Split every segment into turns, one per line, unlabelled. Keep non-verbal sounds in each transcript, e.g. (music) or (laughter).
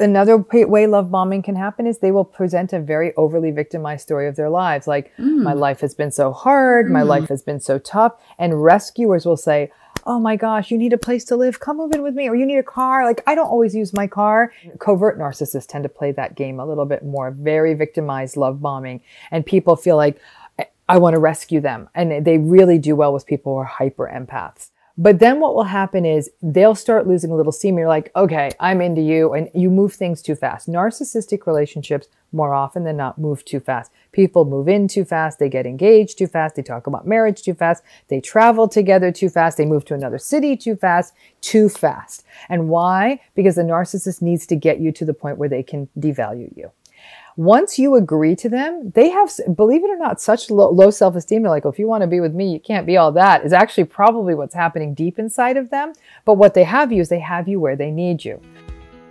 another way love bombing can happen is they will present a very overly victimized story of their lives. Like, mm. my life has been so hard. Mm. My life has been so tough. And rescuers will say, Oh my gosh, you need a place to live. Come move in with me. Or you need a car. Like, I don't always use my car. Covert narcissists tend to play that game a little bit more. Very victimized love bombing. And people feel like, I want to rescue them. And they really do well with people who are hyper empaths. But then what will happen is they'll start losing a little steam. You're like, okay, I'm into you. And you move things too fast. Narcissistic relationships, more often than not, move too fast. People move in too fast. They get engaged too fast. They talk about marriage too fast. They travel together too fast. They move to another city too fast, too fast. And why? Because the narcissist needs to get you to the point where they can devalue you once you agree to them, they have, believe it or not, such low, low self esteem. They're like, if you want to be with me, you can't be all that, is actually probably what's happening deep inside of them. But what they have you is they have you where they need you.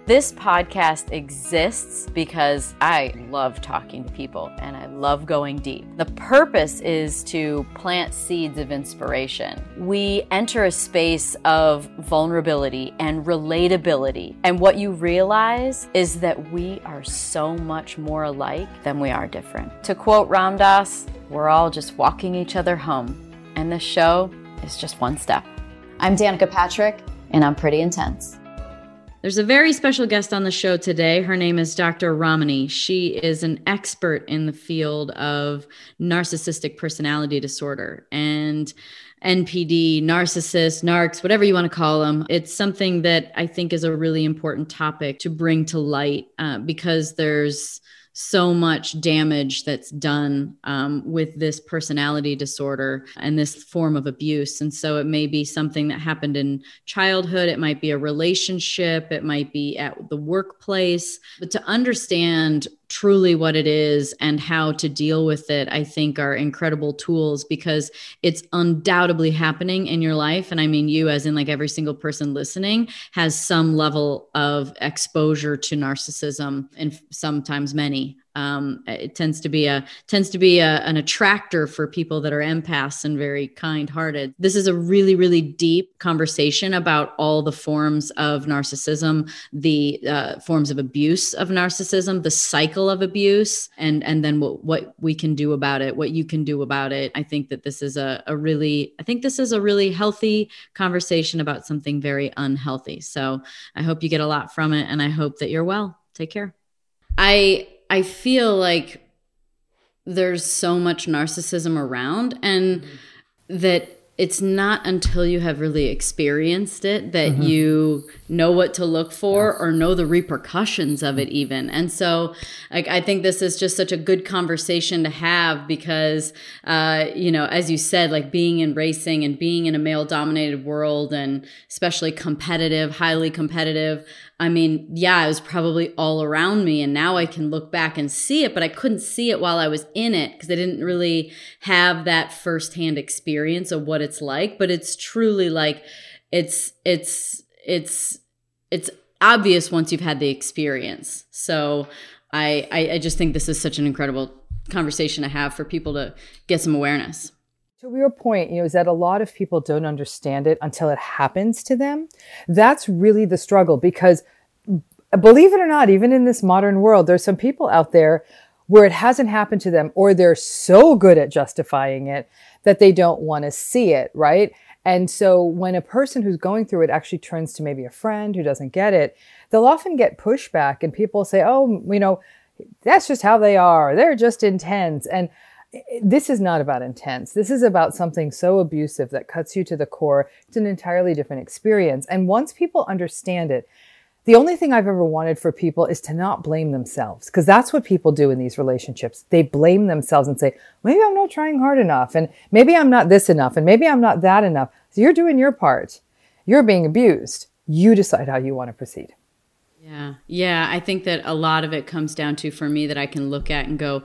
This podcast exists because I love talking to people and I love going deep. The purpose is to plant seeds of inspiration. We enter a space of vulnerability and relatability. And what you realize is that we are so much more alike than we are different. To quote Ram Dass, we're all just walking each other home. And this show is just one step.
I'm Danica Patrick, and I'm pretty intense.
There's a very special guest on the show today. Her name is Dr. Ramani. She is an expert in the field of narcissistic personality disorder and NPD, narcissists, narcs, whatever you want to call them. It's something that I think is a really important topic to bring to light uh, because there's so much damage that's done um, with this personality disorder and this form of abuse. And so it may be something that happened in childhood, it might be a relationship, it might be at the workplace. But to understand truly what it is and how to deal with it, I think are incredible tools because it's undoubtedly happening in your life. And I mean, you, as in like every single person listening, has some level of exposure to narcissism and sometimes many um, it tends to be a tends to be a, an attractor for people that are empaths and very kind-hearted. This is a really really deep conversation about all the forms of narcissism, the uh, forms of abuse of narcissism, the cycle of abuse, and and then what, what we can do about it, what you can do about it. I think that this is a, a really I think this is a really healthy conversation about something very unhealthy. So I hope you get a lot from it, and I hope that you're well. Take care. I I feel like there's so much narcissism around and that it's not until you have really experienced it that mm-hmm. you know what to look for yes. or know the repercussions of it even and so like i think this is just such a good conversation to have because uh, you know as you said like being in racing and being in a male dominated world and especially competitive highly competitive I mean, yeah, it was probably all around me. And now I can look back and see it, but I couldn't see it while I was in it because I didn't really have that firsthand experience of what it's like. But it's truly like it's, it's, it's, it's obvious once you've had the experience. So I, I, I just think this is such an incredible conversation to have for people to get some awareness.
To your point, you know, is that a lot of people don't understand it until it happens to them. That's really the struggle because uh, believe it or not, even in this modern world, there's some people out there where it hasn't happened to them or they're so good at justifying it that they don't want to see it, right? And so when a person who's going through it actually turns to maybe a friend who doesn't get it, they'll often get pushback and people say, oh, you know, that's just how they are. They're just intense. And this is not about intense. This is about something so abusive that cuts you to the core. It's an entirely different experience. And once people understand it, the only thing I've ever wanted for people is to not blame themselves because that's what people do in these relationships. They blame themselves and say, maybe I'm not trying hard enough and maybe I'm not this enough and maybe I'm not that enough. So you're doing your part. You're being abused. You decide how you want to proceed.
Yeah. Yeah. I think that a lot of it comes down to for me that I can look at and go,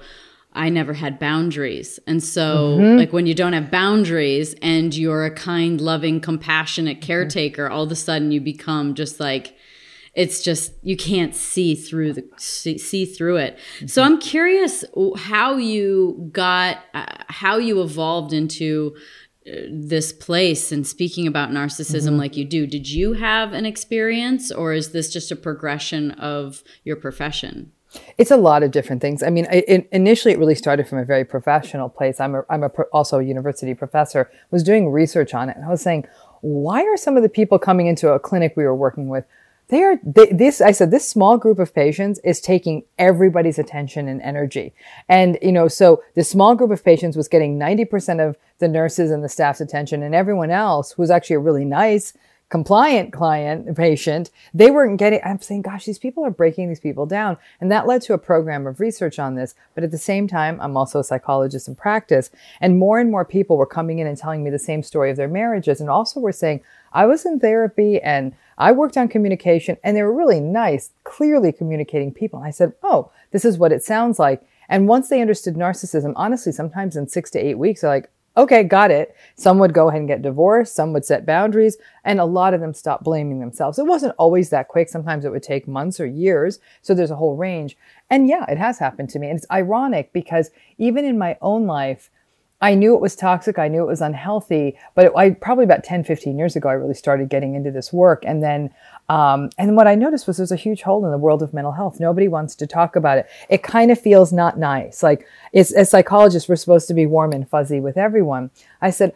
I never had boundaries. And so, mm-hmm. like, when you don't have boundaries and you're a kind, loving, compassionate caretaker, all of a sudden you become just like, it's just you can't see through the see, see through it mm-hmm. so i'm curious how you got uh, how you evolved into this place and speaking about narcissism mm-hmm. like you do. Did you have an experience or is this just a progression of your profession?
It's a lot of different things. I mean, it, initially it really started from a very professional place. I'm a, I'm a pro, also a university professor, was doing research on it. And I was saying, why are some of the people coming into a clinic we were working with they are they, this i said this small group of patients is taking everybody's attention and energy and you know so this small group of patients was getting 90% of the nurses and the staff's attention and everyone else who's actually really nice compliant client patient they weren't getting i'm saying gosh these people are breaking these people down and that led to a program of research on this but at the same time i'm also a psychologist in practice and more and more people were coming in and telling me the same story of their marriages and also were saying i was in therapy and I worked on communication and they were really nice, clearly communicating people. And I said, Oh, this is what it sounds like. And once they understood narcissism, honestly, sometimes in six to eight weeks, they're like, okay, got it. Some would go ahead and get divorced. Some would set boundaries. And a lot of them stopped blaming themselves. It wasn't always that quick. Sometimes it would take months or years. So there's a whole range. And yeah, it has happened to me. And it's ironic because even in my own life, I knew it was toxic. I knew it was unhealthy, but it, I probably about 10, 15 years ago, I really started getting into this work. And then, um, and what I noticed was there's a huge hole in the world of mental health. Nobody wants to talk about it. It kind of feels not nice. Like as psychologists, we're supposed to be warm and fuzzy with everyone. I said,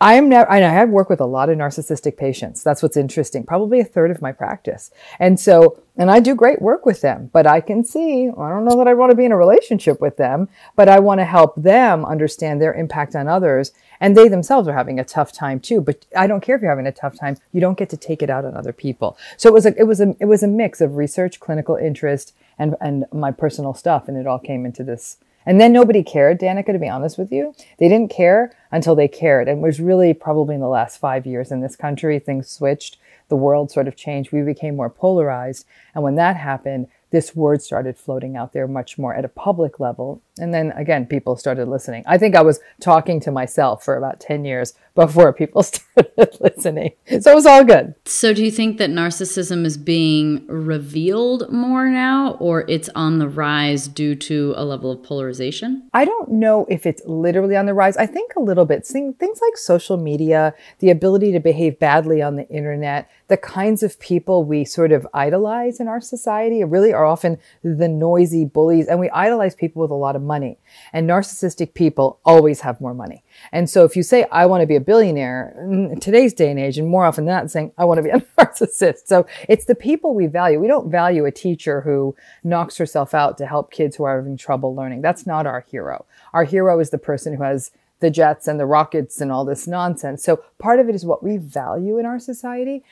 I'm never, I have worked with a lot of narcissistic patients. That's what's interesting. Probably a third of my practice. And so, and I do great work with them, but I can see, I don't know that I want to be in a relationship with them, but I want to help them understand their impact on others. And they themselves are having a tough time too. But I don't care if you're having a tough time. You don't get to take it out on other people. So it was a, it was a, it was a mix of research, clinical interest, and, and my personal stuff. And it all came into this and then nobody cared, Danica, to be honest with you. They didn't care until they cared. And it was really probably in the last five years in this country, things switched. The world sort of changed. We became more polarized. And when that happened, this word started floating out there much more at a public level. And then again, people started listening. I think I was talking to myself for about 10 years before people (laughs) started listening. So it was all good.
So do you think that narcissism is being revealed more now or it's on the rise due to a level of polarization?
I don't know if it's literally on the rise. I think a little bit. Things like social media, the ability to behave badly on the internet, the kinds of people we sort of idolize in our society really are often the noisy bullies. And we idolize people with a lot of money. And narcissistic people always have more money. And so if you say, I want to be a billionaire in today's day and age, and more often than not saying, I want to be a (laughs) narcissist. So it's the people we value. We don't value a teacher who knocks herself out to help kids who are having trouble learning. That's not our hero. Our hero is the person who has the jets and the rockets and all this nonsense. So part of it is what we value in our society.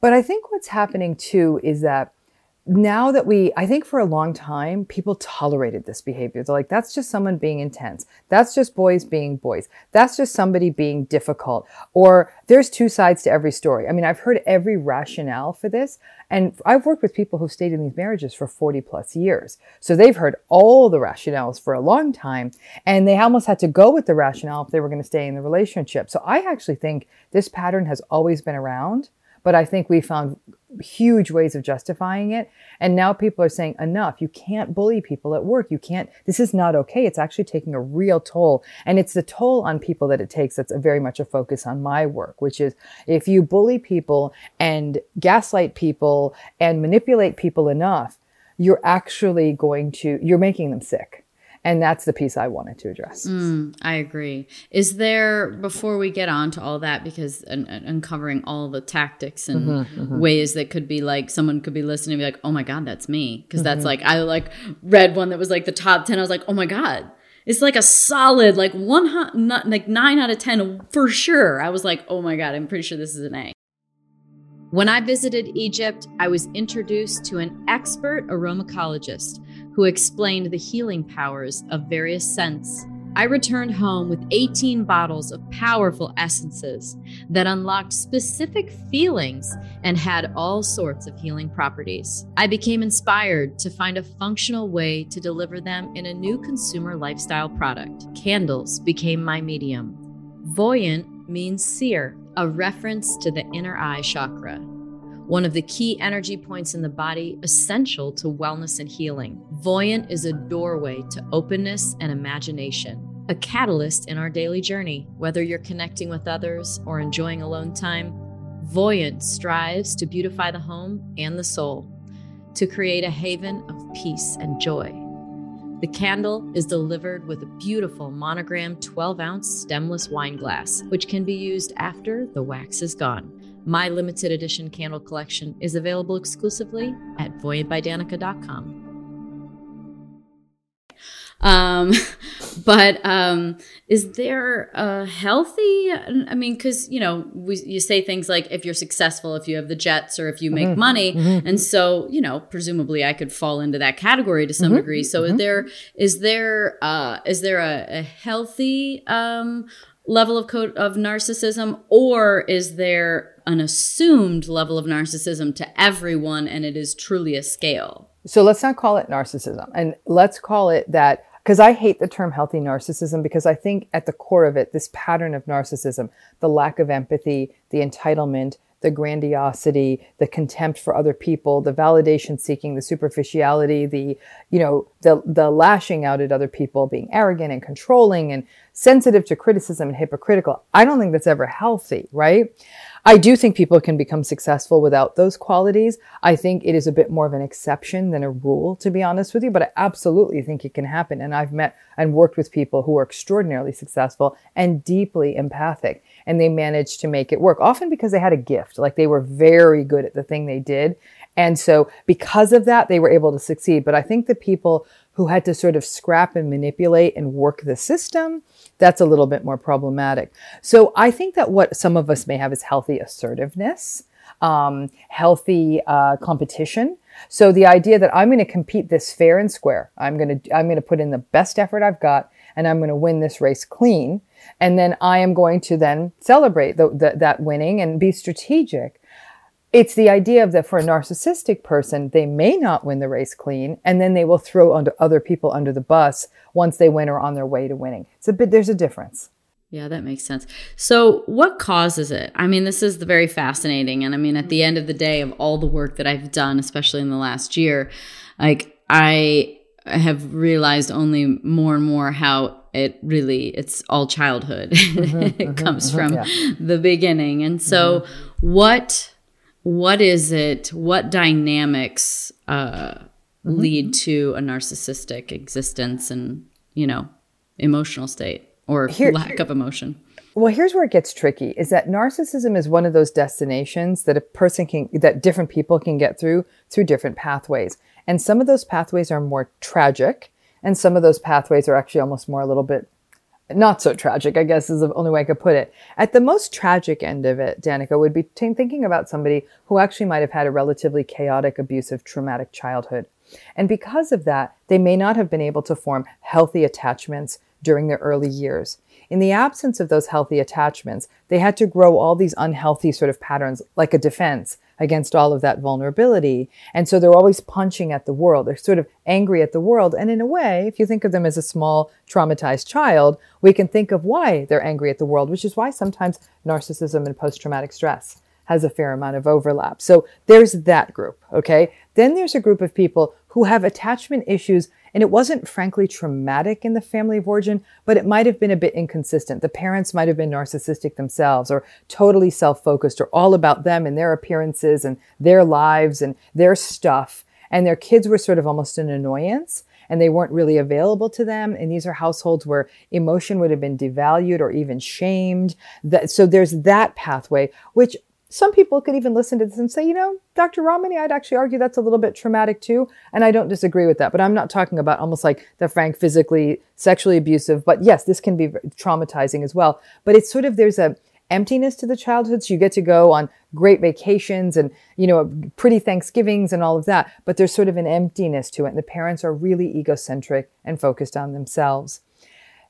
But I think what's happening too is that now that we, I think for a long time, people tolerated this behavior. They're like, that's just someone being intense. That's just boys being boys. That's just somebody being difficult. Or there's two sides to every story. I mean, I've heard every rationale for this. And I've worked with people who've stayed in these marriages for 40 plus years. So they've heard all the rationales for a long time. And they almost had to go with the rationale if they were going to stay in the relationship. So I actually think this pattern has always been around but I think we found huge ways of justifying it. And now people are saying, enough. You can't bully people at work. You can't, this is not okay. It's actually taking a real toll. And it's the toll on people that it takes that's very much a focus on my work, which is if you bully people and gaslight people and manipulate people enough, you're actually going to, you're making them sick. And that's the piece I wanted to address.
Mm, I agree. Is there, before we get on to all that, because uncovering all the tactics and mm-hmm, mm-hmm. ways that could be like, someone could be listening and be like, oh my God, that's me. Because mm-hmm. that's like, I like read one that was like the top 10. I was like, oh my God. It's like a solid, like one, like nine out of 10 for sure. I was like, oh my God, I'm pretty sure this is an A. When I visited Egypt, I was introduced to an expert aromacologist who explained the healing powers of various scents. I returned home with 18 bottles of powerful essences that unlocked specific feelings and had all sorts of healing properties. I became inspired to find a functional way to deliver them in a new consumer lifestyle product. Candles became my medium. Voyant means seer, a reference to the inner eye chakra one of the key energy points in the body essential to wellness and healing. Voyant is a doorway to openness and imagination. a catalyst in our daily journey. Whether you're connecting with others or enjoying alone time, Voyant strives to beautify the home and the soul, to create a haven of peace and joy. The candle is delivered with a beautiful monogram 12 ounce stemless wine glass, which can be used after the wax is gone. My limited edition candle collection is available exclusively at voyantbydanica.com. Um, (laughs) but um, is there a healthy? I mean, because you know, we, you say things like if you're successful, if you have the jets, or if you make mm-hmm. money, mm-hmm. and so you know, presumably, I could fall into that category to some mm-hmm. degree. So, is mm-hmm. there is there uh, is there a, a healthy um, level of code of narcissism, or is there an assumed level of narcissism to everyone, and it is truly a scale?
So let's not call it narcissism, and let's call it that because I hate the term healthy narcissism because I think at the core of it, this pattern of narcissism, the lack of empathy, the entitlement, the grandiosity, the contempt for other people, the validation seeking, the superficiality, the, you know, the, the lashing out at other people, being arrogant and controlling and sensitive to criticism and hypocritical. I don't think that's ever healthy, right? I do think people can become successful without those qualities. I think it is a bit more of an exception than a rule, to be honest with you, but I absolutely think it can happen. And I've met and worked with people who are extraordinarily successful and deeply empathic, and they managed to make it work, often because they had a gift, like they were very good at the thing they did. And so because of that, they were able to succeed. But I think the people who had to sort of scrap and manipulate and work the system, that's a little bit more problematic. So I think that what some of us may have is healthy assertiveness, um, healthy uh, competition. So the idea that I'm going to compete this fair and square, I'm going to I'm going to put in the best effort I've got, and I'm going to win this race clean, and then I am going to then celebrate the, the, that winning and be strategic it's the idea of that for a narcissistic person, they may not win the race clean, and then they will throw under other people under the bus once they win or on their way to winning. It's a bit. There's a difference.
Yeah, that makes sense. So, what causes it? I mean, this is the very fascinating, and I mean, at the end of the day, of all the work that I've done, especially in the last year, like I have realized only more and more how it really it's all childhood. (laughs) Mm-hmm, it mm-hmm, comes mm-hmm, from yeah. the beginning, and so mm-hmm. what what is it what dynamics uh, mm-hmm. lead to a narcissistic existence and you know emotional state or Here, lack of emotion
well here's where it gets tricky is that narcissism is one of those destinations that a person can that different people can get through through different pathways and some of those pathways are more tragic and some of those pathways are actually almost more a little bit not so tragic, I guess is the only way I could put it. At the most tragic end of it, Danica would be t- thinking about somebody who actually might have had a relatively chaotic, abusive, traumatic childhood. And because of that, they may not have been able to form healthy attachments during their early years. In the absence of those healthy attachments, they had to grow all these unhealthy sort of patterns like a defense against all of that vulnerability. And so they're always punching at the world. They're sort of angry at the world. And in a way, if you think of them as a small traumatized child, we can think of why they're angry at the world, which is why sometimes narcissism and post traumatic stress has a fair amount of overlap. So there's that group. Okay. Then there's a group of people who have attachment issues and it wasn't frankly traumatic in the family of origin, but it might have been a bit inconsistent. The parents might have been narcissistic themselves or totally self focused or all about them and their appearances and their lives and their stuff. And their kids were sort of almost an annoyance and they weren't really available to them. And these are households where emotion would have been devalued or even shamed. so there's that pathway, which some people could even listen to this and say, you know, Dr. Ramani, I'd actually argue that's a little bit traumatic too. And I don't disagree with that. But I'm not talking about almost like the frank physically, sexually abusive. But yes, this can be traumatizing as well. But it's sort of, there's a emptiness to the childhood. So you get to go on great vacations and, you know, pretty Thanksgivings and all of that. But there's sort of an emptiness to it. And the parents are really egocentric and focused on themselves.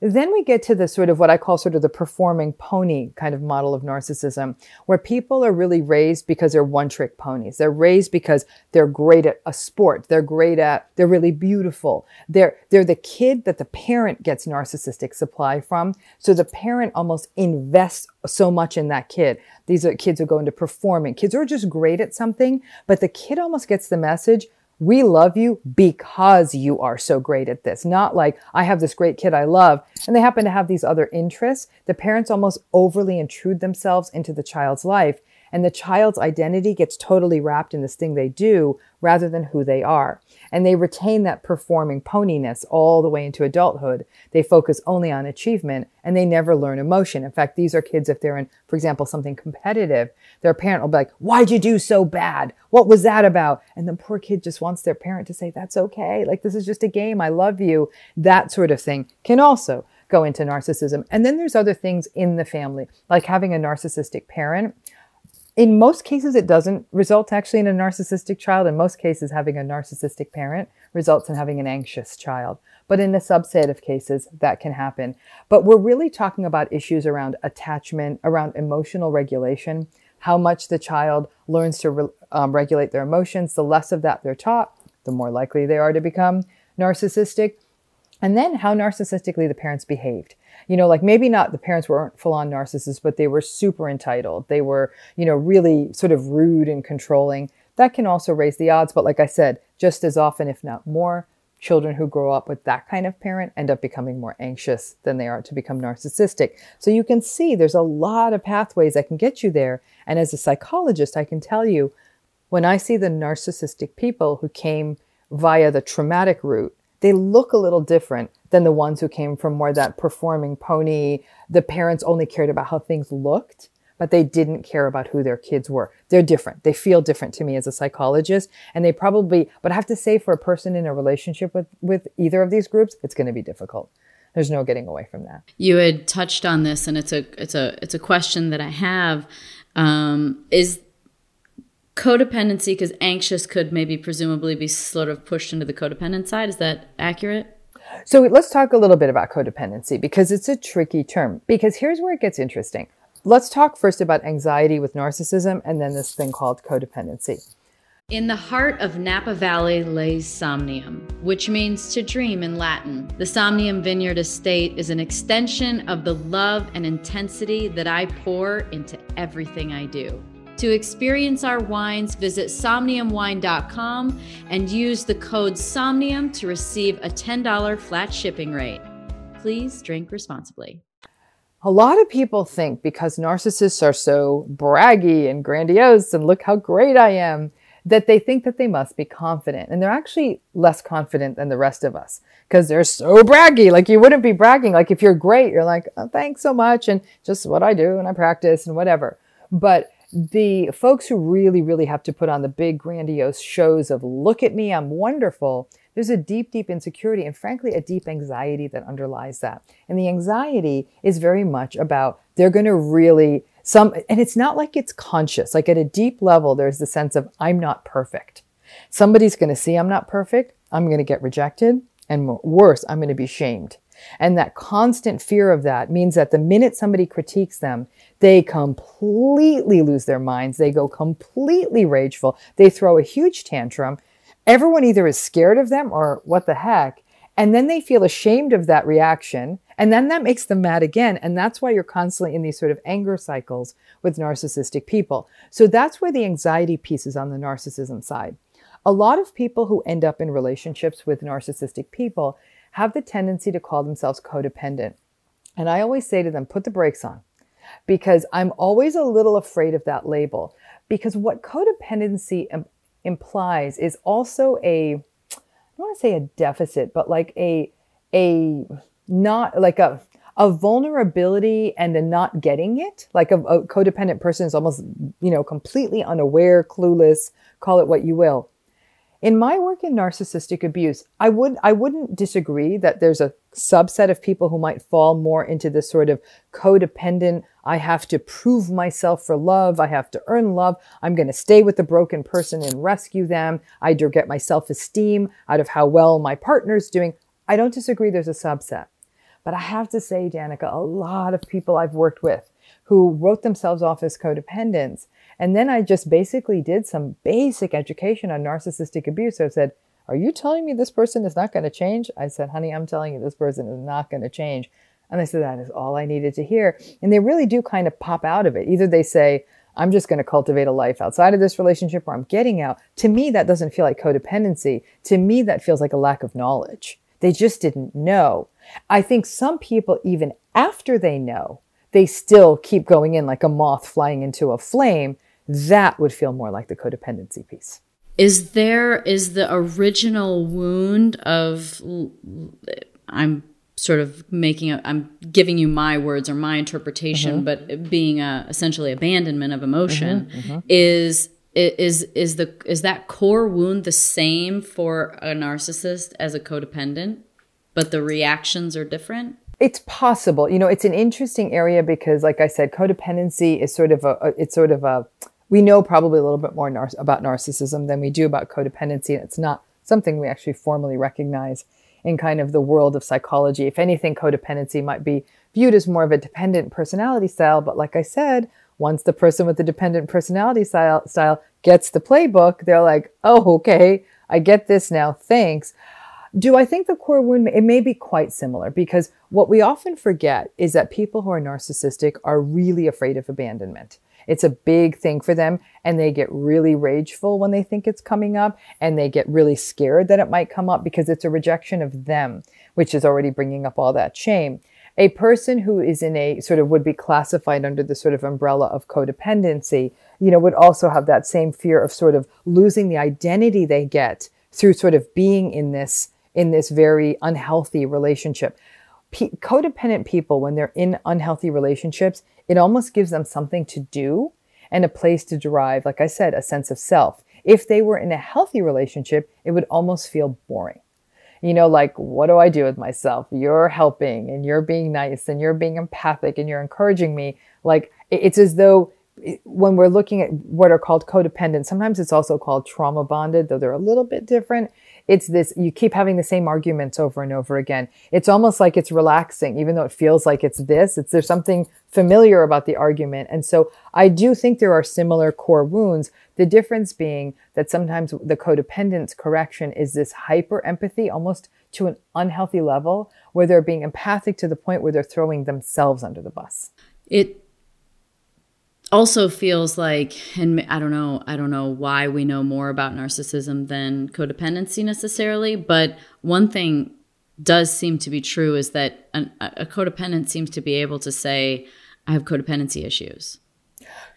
Then we get to the sort of what I call sort of the performing pony kind of model of narcissism, where people are really raised because they're one trick ponies. They're raised because they're great at a sport. They're great at, they're really beautiful. They're, they're the kid that the parent gets narcissistic supply from. So the parent almost invests so much in that kid. These are kids who go into performing. Kids are just great at something, but the kid almost gets the message we love you because you are so great at this. Not like, I have this great kid I love, and they happen to have these other interests. The parents almost overly intrude themselves into the child's life, and the child's identity gets totally wrapped in this thing they do rather than who they are. And they retain that performing poniness all the way into adulthood. They focus only on achievement and they never learn emotion. In fact, these are kids, if they're in, for example, something competitive, their parent will be like, Why'd you do so bad? What was that about? And the poor kid just wants their parent to say, That's okay. Like, this is just a game. I love you. That sort of thing can also go into narcissism. And then there's other things in the family, like having a narcissistic parent in most cases, it doesn't result actually in a narcissistic child. In most cases, having a narcissistic parent results in having an anxious child. But in a subset of cases, that can happen. But we're really talking about issues around attachment, around emotional regulation, how much the child learns to re- um, regulate their emotions. The less of that they're taught, the more likely they are to become narcissistic. And then how narcissistically the parents behaved you know, like maybe not the parents weren't full on narcissists, but they were super entitled. They were, you know, really sort of rude and controlling. That can also raise the odds. But like I said, just as often, if not more, children who grow up with that kind of parent end up becoming more anxious than they are to become narcissistic. So you can see there's a lot of pathways that can get you there. And as a psychologist, I can tell you when I see the narcissistic people who came via the traumatic route, they look a little different than the ones who came from more that performing pony. The parents only cared about how things looked, but they didn't care about who their kids were. They're different. They feel different to me as a psychologist. And they probably, but I have to say for a person in a relationship with, with either of these groups, it's going to be difficult. There's no getting away from that.
You had touched on this and it's a, it's a, it's a question that I have. Um, is codependency because anxious could maybe presumably be sort of pushed into the codependent side. Is that accurate?
So let's talk a little bit about codependency because it's a tricky term. Because here's where it gets interesting. Let's talk first about anxiety with narcissism and then this thing called codependency.
In the heart of Napa Valley lays Somnium, which means to dream in Latin. The Somnium Vineyard Estate is an extension of the love and intensity that I pour into everything I do. To experience our wines, visit somniumwine.com and use the code SOMNIUM to receive a $10 flat shipping rate. Please drink responsibly.
A lot of people think because narcissists are so braggy and grandiose and look how great I am, that they think that they must be confident. And they're actually less confident than the rest of us because they're so braggy. Like you wouldn't be bragging. Like if you're great, you're like, oh, thanks so much. And just what I do and I practice and whatever. But the folks who really, really have to put on the big, grandiose shows of, look at me, I'm wonderful, there's a deep, deep insecurity and, frankly, a deep anxiety that underlies that. And the anxiety is very much about they're going to really, some, and it's not like it's conscious. Like at a deep level, there's the sense of, I'm not perfect. Somebody's going to see I'm not perfect. I'm going to get rejected. And worse, I'm going to be shamed. And that constant fear of that means that the minute somebody critiques them, they completely lose their minds. They go completely rageful. They throw a huge tantrum. Everyone either is scared of them or what the heck. And then they feel ashamed of that reaction. And then that makes them mad again. And that's why you're constantly in these sort of anger cycles with narcissistic people. So that's where the anxiety piece is on the narcissism side. A lot of people who end up in relationships with narcissistic people have the tendency to call themselves codependent. And I always say to them, put the brakes on because I'm always a little afraid of that label. Because what codependency Im- implies is also a, I don't want to say a deficit, but like a, a not like a, a vulnerability and a not getting it. Like a, a codependent person is almost, you know, completely unaware, clueless, call it what you will. In my work in narcissistic abuse, I would I wouldn't disagree that there's a subset of people who might fall more into this sort of codependent, I have to prove myself for love, I have to earn love, I'm going to stay with the broken person and rescue them, I get my self-esteem out of how well my partner's doing. I don't disagree there's a subset. But I have to say, Danica, a lot of people I've worked with who wrote themselves off as codependents and then I just basically did some basic education on narcissistic abuse. So I said, Are you telling me this person is not going to change? I said, Honey, I'm telling you this person is not going to change. And they said, That is all I needed to hear. And they really do kind of pop out of it. Either they say, I'm just going to cultivate a life outside of this relationship where I'm getting out. To me, that doesn't feel like codependency. To me, that feels like a lack of knowledge. They just didn't know. I think some people, even after they know, they still keep going in like a moth flying into a flame. That would feel more like the codependency piece.
Is there, is the original wound of, I'm sort of making a, I'm giving you my words or my interpretation, mm-hmm. but being a essentially abandonment of emotion mm-hmm, mm-hmm. is is is the is that core wound the same for a narcissist as a codependent, but the reactions are different?
It's possible. You know, it's an interesting area because, like I said, codependency is sort of a, a it's sort of a we know probably a little bit more nar- about narcissism than we do about codependency, and it's not something we actually formally recognize in kind of the world of psychology. If anything, codependency might be viewed as more of a dependent personality style. But like I said, once the person with the dependent personality style, style gets the playbook, they're like, oh, okay, I get this now. Thanks. Do I think the core wound, it may be quite similar because what we often forget is that people who are narcissistic are really afraid of abandonment. It's a big thing for them and they get really rageful when they think it's coming up and they get really scared that it might come up because it's a rejection of them, which is already bringing up all that shame. A person who is in a sort of would be classified under the sort of umbrella of codependency, you know, would also have that same fear of sort of losing the identity they get through sort of being in this in this very unhealthy relationship. P- codependent people, when they're in unhealthy relationships, it almost gives them something to do and a place to derive, like I said, a sense of self. If they were in a healthy relationship, it would almost feel boring. You know, like, what do I do with myself? You're helping and you're being nice and you're being empathic and you're encouraging me. Like, it's as though when we're looking at what are called codependent, sometimes it's also called trauma bonded, though they're a little bit different. It's this, you keep having the same arguments over and over again. It's almost like it's relaxing, even though it feels like it's this. It's, there's something familiar about the argument. And so I do think there are similar core wounds. The difference being that sometimes the codependence correction is this hyper empathy, almost to an unhealthy level, where they're being empathic to the point where they're throwing themselves under the bus.
It also feels like and i don't know i don't know why we know more about narcissism than codependency necessarily but one thing does seem to be true is that an, a codependent seems to be able to say i have codependency issues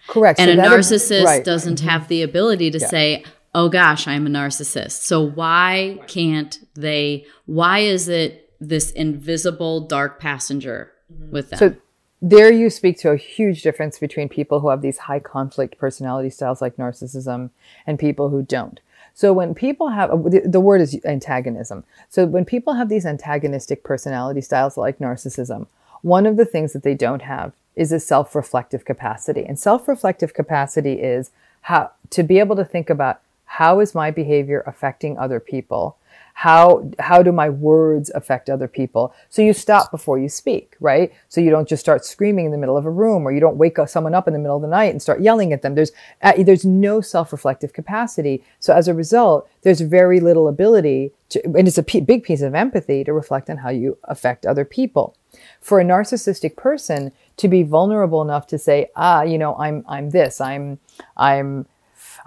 correct
and so a narcissist is, right. doesn't mm-hmm. have the ability to yeah. say oh gosh i'm a narcissist so why can't they why is it this invisible dark passenger with them
so there you speak to a huge difference between people who have these high conflict personality styles like narcissism and people who don't. So when people have uh, the word is antagonism. So when people have these antagonistic personality styles like narcissism, one of the things that they don't have is a self-reflective capacity. And self-reflective capacity is how to be able to think about how is my behavior affecting other people? How how do my words affect other people? So you stop before you speak right? So you don't just start screaming in the middle of a room or you don't wake up someone up in the middle of the night and start yelling at them. There's uh, there's no self-reflective capacity. So as a result there's very little ability to and it's a p- big piece of empathy to reflect on how you affect other people. For a narcissistic person to be vulnerable enough to say ah you know i'm i'm this i'm i'm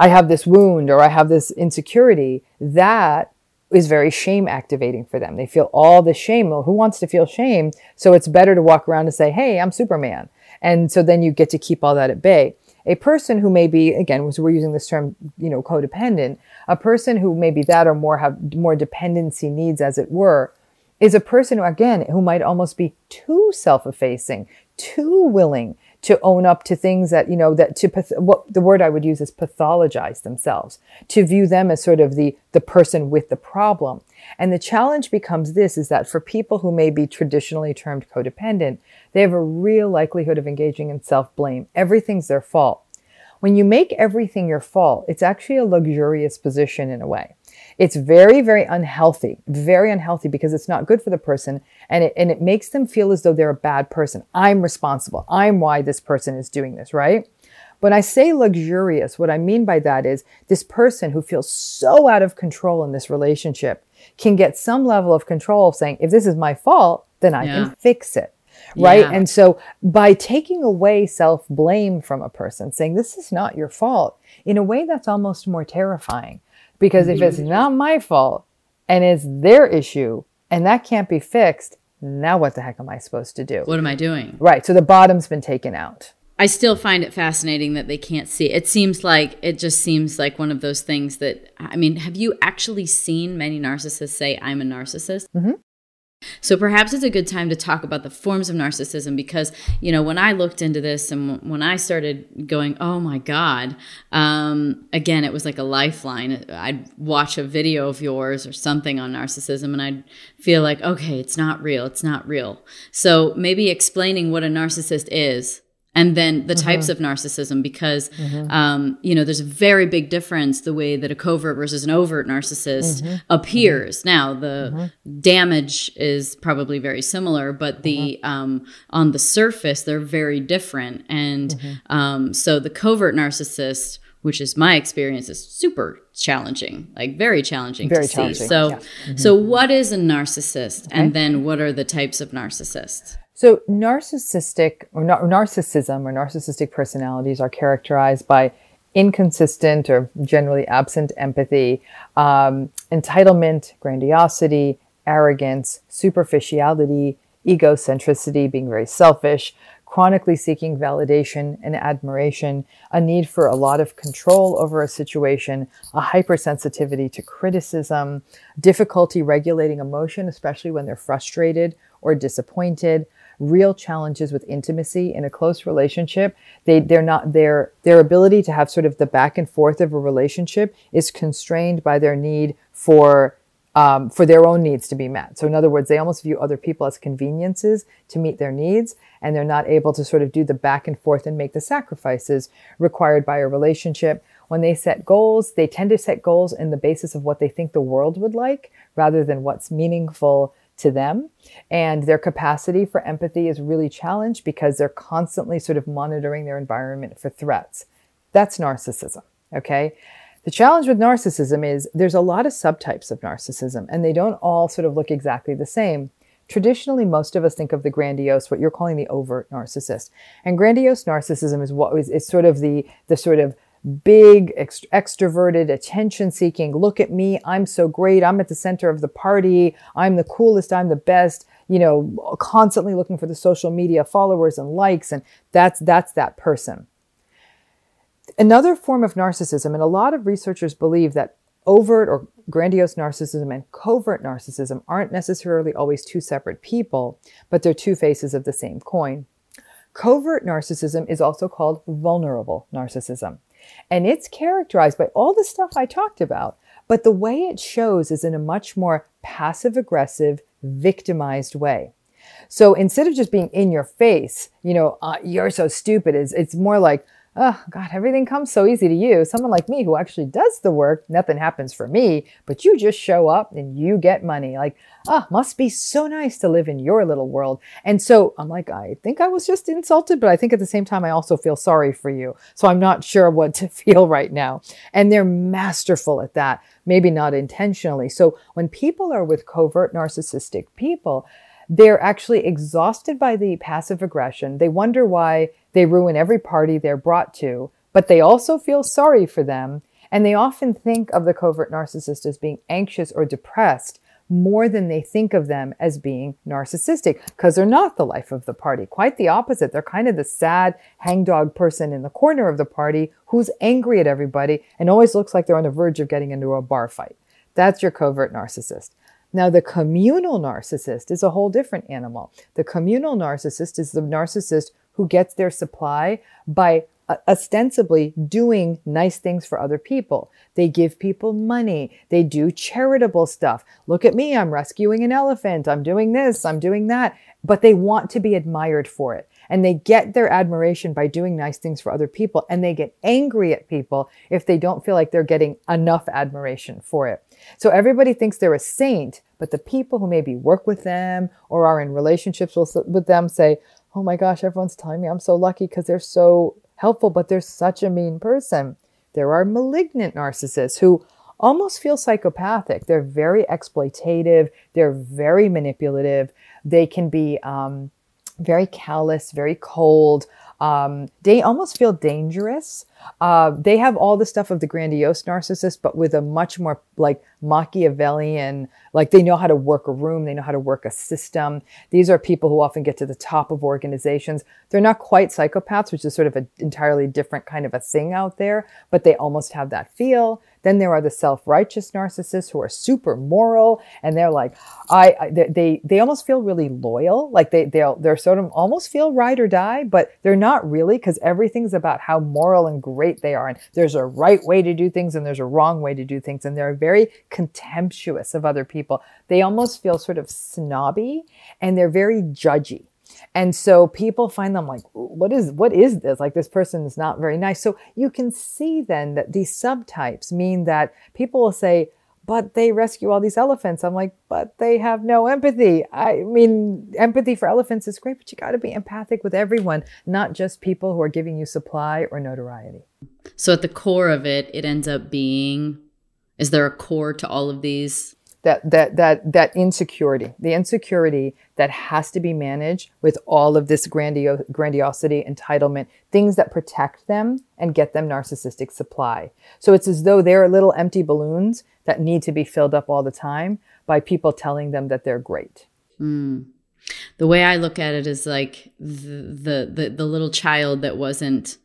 I have this wound or I have this insecurity, that is very shame activating for them. They feel all the shame. Well, who wants to feel shame? So it's better to walk around and say, Hey, I'm Superman. And so then you get to keep all that at bay. A person who may be, again, we're using this term, you know, codependent, a person who may be that or more have more dependency needs, as it were, is a person who, again, who might almost be too self-effacing, too willing to own up to things that, you know, that to, what the word I would use is pathologize themselves, to view them as sort of the, the person with the problem. And the challenge becomes this is that for people who may be traditionally termed codependent, they have a real likelihood of engaging in self blame. Everything's their fault. When you make everything your fault, it's actually a luxurious position in a way. It's very, very unhealthy, very unhealthy because it's not good for the person and it, and it makes them feel as though they're a bad person. I'm responsible. I'm why this person is doing this, right? When I say luxurious, what I mean by that is this person who feels so out of control in this relationship can get some level of control of saying, if this is my fault, then I yeah. can fix it. right?
Yeah.
And so by taking away self blame from a person, saying, This is not your fault, in a way that's almost more terrifying. Because if it's not my fault and it's their issue and that can't be fixed, now what the heck am I supposed to do?
What am I doing?
Right. So the bottom's been taken out.
I still find it fascinating that they can't see. It seems like it just seems like one of those things that I mean, have you actually seen many narcissists say I'm a narcissist?
Mhm.
So perhaps it's a good time to talk about the forms of narcissism because you know when I looked into this and when I started going, oh my god, um, again it was like a lifeline. I'd watch a video of yours or something on narcissism and I'd feel like, okay, it's not real, it's not real. So maybe explaining what a narcissist is and then the mm-hmm. types of narcissism because mm-hmm. um, you know there's a very big difference the way that a covert versus an overt narcissist mm-hmm. appears. Now the damage is probably very similar but the um, on the surface they're very different. And um, so the covert narcissist which is my experience is super challenging like very challenging
Very
to
challenging,
see so
yeah.
so what is a narcissist? And then what are the types of narcissists
So, narcissistic or nar- narcissism or narcissistic personalities are characterized by inconsistent or generally absent empathy, um, entitlement, grandiosity, arrogance, superficiality, egocentricity, being very selfish, chronically seeking validation and admiration, a need for a lot of control over a situation, a hypersensitivity to criticism, difficulty regulating emotion, especially when they're frustrated or disappointed, real challenges with intimacy in a close relationship. They they're not their their ability to have sort of the back and forth of a relationship is constrained by their need for um, for their own needs to be met. So, in other words, they almost view other people as conveniences to meet their needs, and they're not able to sort of do the back and forth and make the sacrifices required by a relationship. When they set goals, they tend to set goals in the basis of what they think the world would like rather than what's meaningful to them. And their capacity for empathy is really challenged because they're constantly sort of monitoring their environment for threats. That's narcissism. Okay. The challenge with narcissism is there's a lot of subtypes of narcissism and they don't all sort of look exactly the same. Traditionally, most of us think of the grandiose, what you're calling the overt narcissist. And grandiose narcissism is what is, is sort of the, the sort of big, ext- extroverted, attention seeking. Look at me. I'm so great. I'm at the center of the party. I'm the coolest. I'm the best. You know, constantly looking for the social media followers and likes. And that's, that's that person. Another form of narcissism, and a lot of researchers believe that overt or grandiose narcissism and covert narcissism aren't necessarily always two separate people, but they're two faces of the same coin. Covert narcissism is also called vulnerable narcissism. And it's characterized by all the stuff I talked about, but the way it shows is in a much more passive aggressive, victimized way. So instead of just being in your face, you know, uh, you're so stupid, it's, it's more like, oh, God, everything comes so easy to you. Someone like me who actually does the work, nothing happens for me, but you just show up and you get money. Like, ah, oh, must be so nice to live in your little world. And so I'm like, I think I was just insulted, but I think at the same time, I also feel sorry for you. So I'm not sure what to (laughs) feel right now. And they're masterful at that, maybe not intentionally. So when people are with covert narcissistic people, they're actually exhausted by the passive aggression. They wonder why they ruin every party they're brought to, but they also feel sorry for them. And they often think of the covert narcissist as being anxious or depressed more than they think of them as being narcissistic because they're not the life of the party. Quite the opposite. They're kind of the sad hangdog person in the corner of the party who's angry at everybody and always looks like they're on the verge of getting into a bar fight. That's your covert narcissist. Now, the communal narcissist is a whole different animal. The communal narcissist is the narcissist who gets their supply by uh, ostensibly doing nice things for other people. They give people money. They do charitable stuff. Look at me. I'm rescuing an elephant. I'm doing this. I'm doing that. But they want to be admired for it. And they get their admiration by doing nice things for other people. And they get angry at people if they don't feel like they're getting enough admiration for it. So everybody thinks they're a saint, but the people who maybe work with them or are in relationships with, with them say, Oh my gosh, everyone's telling me I'm so lucky because they're so helpful, but they're such a mean person. There are malignant narcissists who almost feel psychopathic. They're very exploitative. They're very manipulative. They can be um, very callous, very cold. Um, they almost feel dangerous. Uh, they have all the stuff of the grandiose narcissist, but with a much more like Machiavellian, like they know how to work a room, they know how to work a system. These are people who often get to the top of organizations. They're not quite psychopaths, which is sort of an entirely different kind of a thing out there, but they almost have that feel. Then there are the self-righteous narcissists who are super moral, and they're like, I, I they they almost feel really loyal, like they they they're sort of almost feel ride or die, but they're not really because everything's about how moral and great they are, and there's a right way to do things and there's a wrong way to do things, and they're very contemptuous of other people. They almost feel sort of snobby, and they're very judgy. And so people find them like, what is, what is this? Like this person is not very nice. So you can see then that these subtypes mean that people will say, but they rescue all these elephants. I'm like, but they have no empathy. I mean, empathy for elephants is great, but you got to be empathic with everyone, not just people who are giving you supply or notoriety.
So at the core of it, it ends up being is there a core to all of these
that that that that insecurity, the insecurity that has to be managed with all of this grandio- grandiosity, entitlement, things that protect them and get them narcissistic supply. So it's as though they're little empty balloons that need to be filled up all the time by people telling them that they're great.
Mm. The way I look at it is like the, the the the little child that wasn't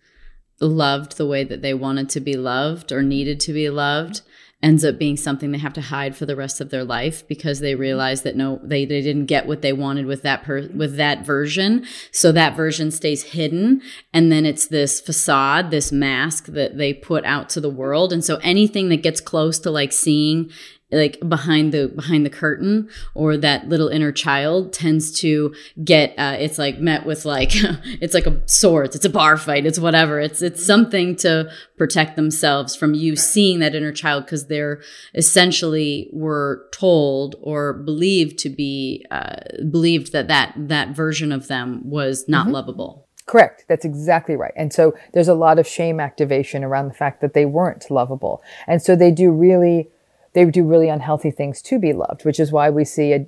loved the way that they wanted to be loved or needed to be loved ends up being something they have to hide for the rest of their life because they realize that no they, they didn't get what they wanted with that per, with that version. So that version stays hidden. And then it's this facade this mask that they put out to the world. And so anything that gets close to like seeing like behind the behind the curtain or that little inner child tends to get uh, it's like met with like (laughs) it's like a swords it's a bar fight it's whatever it's it's something to protect themselves from you seeing that inner child because they're essentially were told or believed to be uh, believed that that that version of them was not mm-hmm. lovable
Correct. That's exactly right. And so there's a lot of shame activation around the fact that they weren't lovable. And so they do really they do really unhealthy things to be loved, which is why we see a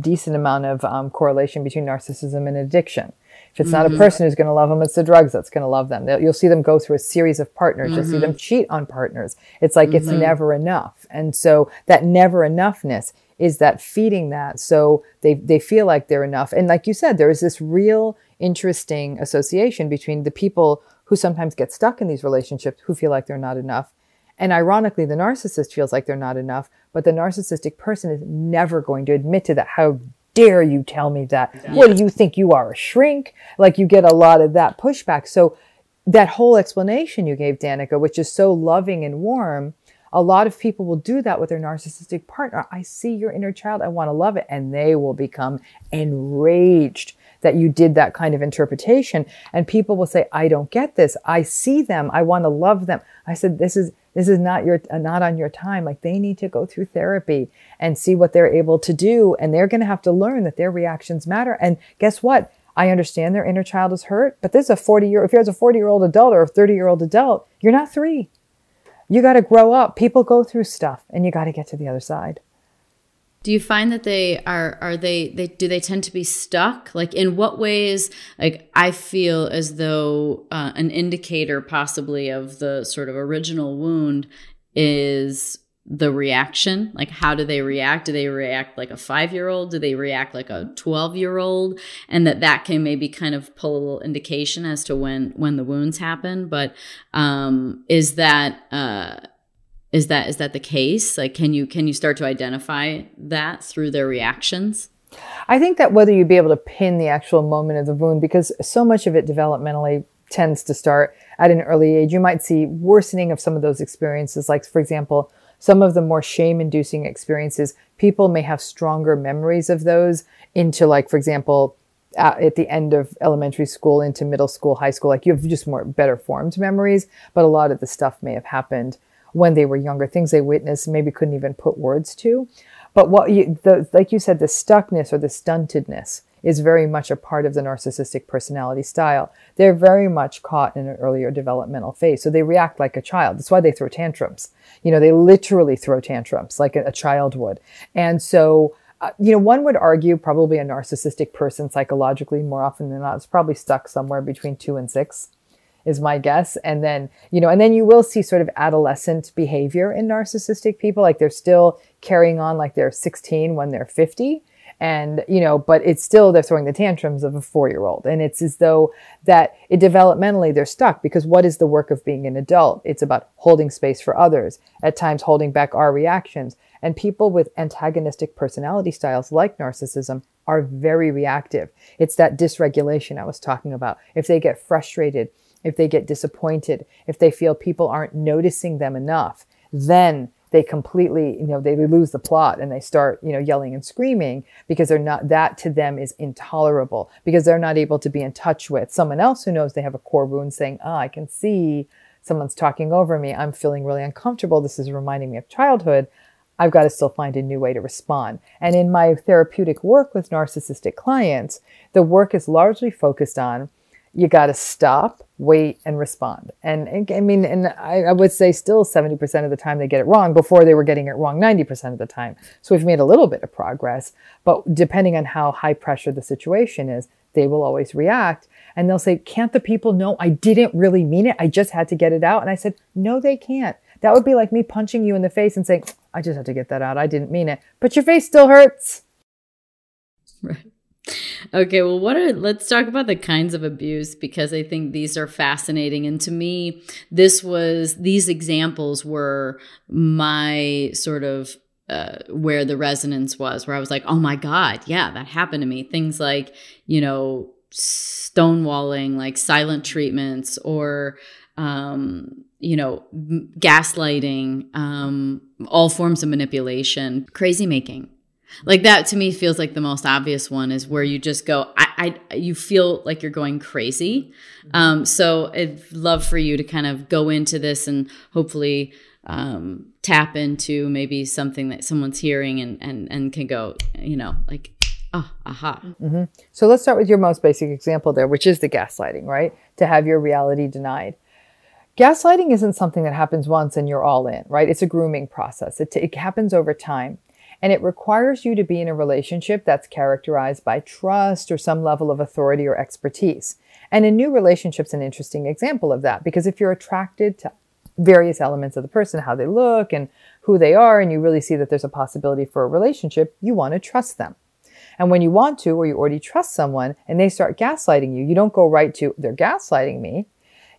decent amount of um, correlation between narcissism and addiction. If it's mm-hmm. not a mm-hmm. person who's going to love them, it's the drugs that's going to love them. They'll, you'll see them go through a series of partners. Mm-hmm. You'll see them mm-hmm. cheat on partners. It's like mm-hmm. it's never enough. And so that never enoughness is that feeding that. So they, they feel like they're enough. And like you said, there is this real interesting association between the people who sometimes get stuck in these relationships who feel like they're not enough and ironically, the narcissist feels like they're not enough, but the narcissistic person is never going to admit to that. How dare you tell me that? What do you think you are a shrink? Like you get a lot of that pushback. So that whole explanation you gave, Danica, which is so loving and warm, a lot of people will do that with their narcissistic partner. I see your inner child. I want to love it. And they will become enraged that you did that kind of interpretation. And people will say, I don't get this. I see them. I want to love them. I said, this is, this is not your, uh, not on your time. Like they need to go through therapy and see what they're able to do. And they're going to have to learn that their reactions matter. And guess what? I understand their inner child is hurt, but this is a 40 year, if you're a 40 year old adult or a 30 year old adult, you're not three. You got to grow up. People go through stuff and you got to get to the other side.
Do you find that they are are they they do they tend to be stuck? Like in what ways? Like I feel as though uh, an indicator possibly of the sort of original wound is the reaction. Like how do they react? Do they react like a five year old do they react like a 12 year old and that that can maybe kind of pull a little indication as to when when the wounds happen. But um is that uh is that is that the case? Like can you can you start to identify that through their reactions?
I think that whether you'd be able to pin the actual moment of the wound because so much of it developmentally tends to start at an early age. You might see worsening of some of those experiences like for example some of the more shame inducing experiences. People may have stronger memories of those into like for example at the end of elementary school into middle school high school. Like you have just more better formed memories but a lot of the stuff may have happened when they were younger, things they witnessed, maybe couldn't even put words to. But what you, the, like you said, the stuckness or the stuntedness is very much a part of the narcissistic personality style. They're very much caught in an earlier developmental phase. So they react like a child. That's why they throw tantrums. You know, they literally throw tantrums like a, a child would. And so uh, you know, one would argue probably a narcissistic person psychologically more often than not is probably stuck somewhere between two and six is my guess. And then, you know, and then you will see sort of adolescent behavior in narcissistic people. Like they're still carrying on like they're 16 when they're 50 and you know but it's still they're throwing the tantrums of a four year old and it's as though that it developmentally they're stuck because what is the work of being an adult? It's about holding space for others at times holding back our reactions. And people with antagonistic personality styles like narcissism are very reactive. It's that dysregulation i was talking about. If they get frustrated if they get disappointed if they feel people aren't noticing them enough then they completely, you know, they lose the plot and they start, you know, yelling and screaming because they're not, that to them is intolerable because they're not able to be in touch with someone else who knows they have a core wound saying, ah, oh, I can see someone's talking over me. I'm feeling really uncomfortable. This is reminding me of childhood. I've got to still find a new way to respond. And in my therapeutic work with narcissistic clients, the work is largely focused on you got to stop, wait, and respond. And, I mean, and I, I, would say still 70% of the time they get it wrong before they were getting it wrong 90% of the time. So we've made a little bit of progress, but depending on how high pressure the situation is, they will always react. And they'll say, Can't the people know I didn't really mean it? I just had to get it out. And I said, No, they can't. That would be like me punching you in the face and saying, I just had to get that out. I didn't mean it. But your face still hurts.
Right. Okay, well, what are let's talk about the kinds of abuse because I think these are fascinating. And to me, this was these examples were my sort of uh, where the resonance was, where I was like, oh my God, yeah, that happened to me. Things like, you know, stonewalling, like silent treatments, or, um, you know, gaslighting, um, all forms of manipulation, crazy making like that to me feels like the most obvious one is where you just go i, I you feel like you're going crazy. Um, so i'd love for you to kind of go into this and hopefully um, tap into maybe something that someone's hearing and and and can go you know like oh aha.
Mm-hmm. so let's start with your most basic example there which is the gaslighting right? To have your reality denied. Gaslighting isn't something that happens once and you're all in right? It's a grooming process. It, t- it happens over time and it requires you to be in a relationship that's characterized by trust or some level of authority or expertise. And a new relationship's an interesting example of that because if you're attracted to various elements of the person, how they look and who they are, and you really see that there's a possibility for a relationship, you want to trust them. And when you want to, or you already trust someone and they start gaslighting you, you don't go right to, they're gaslighting me.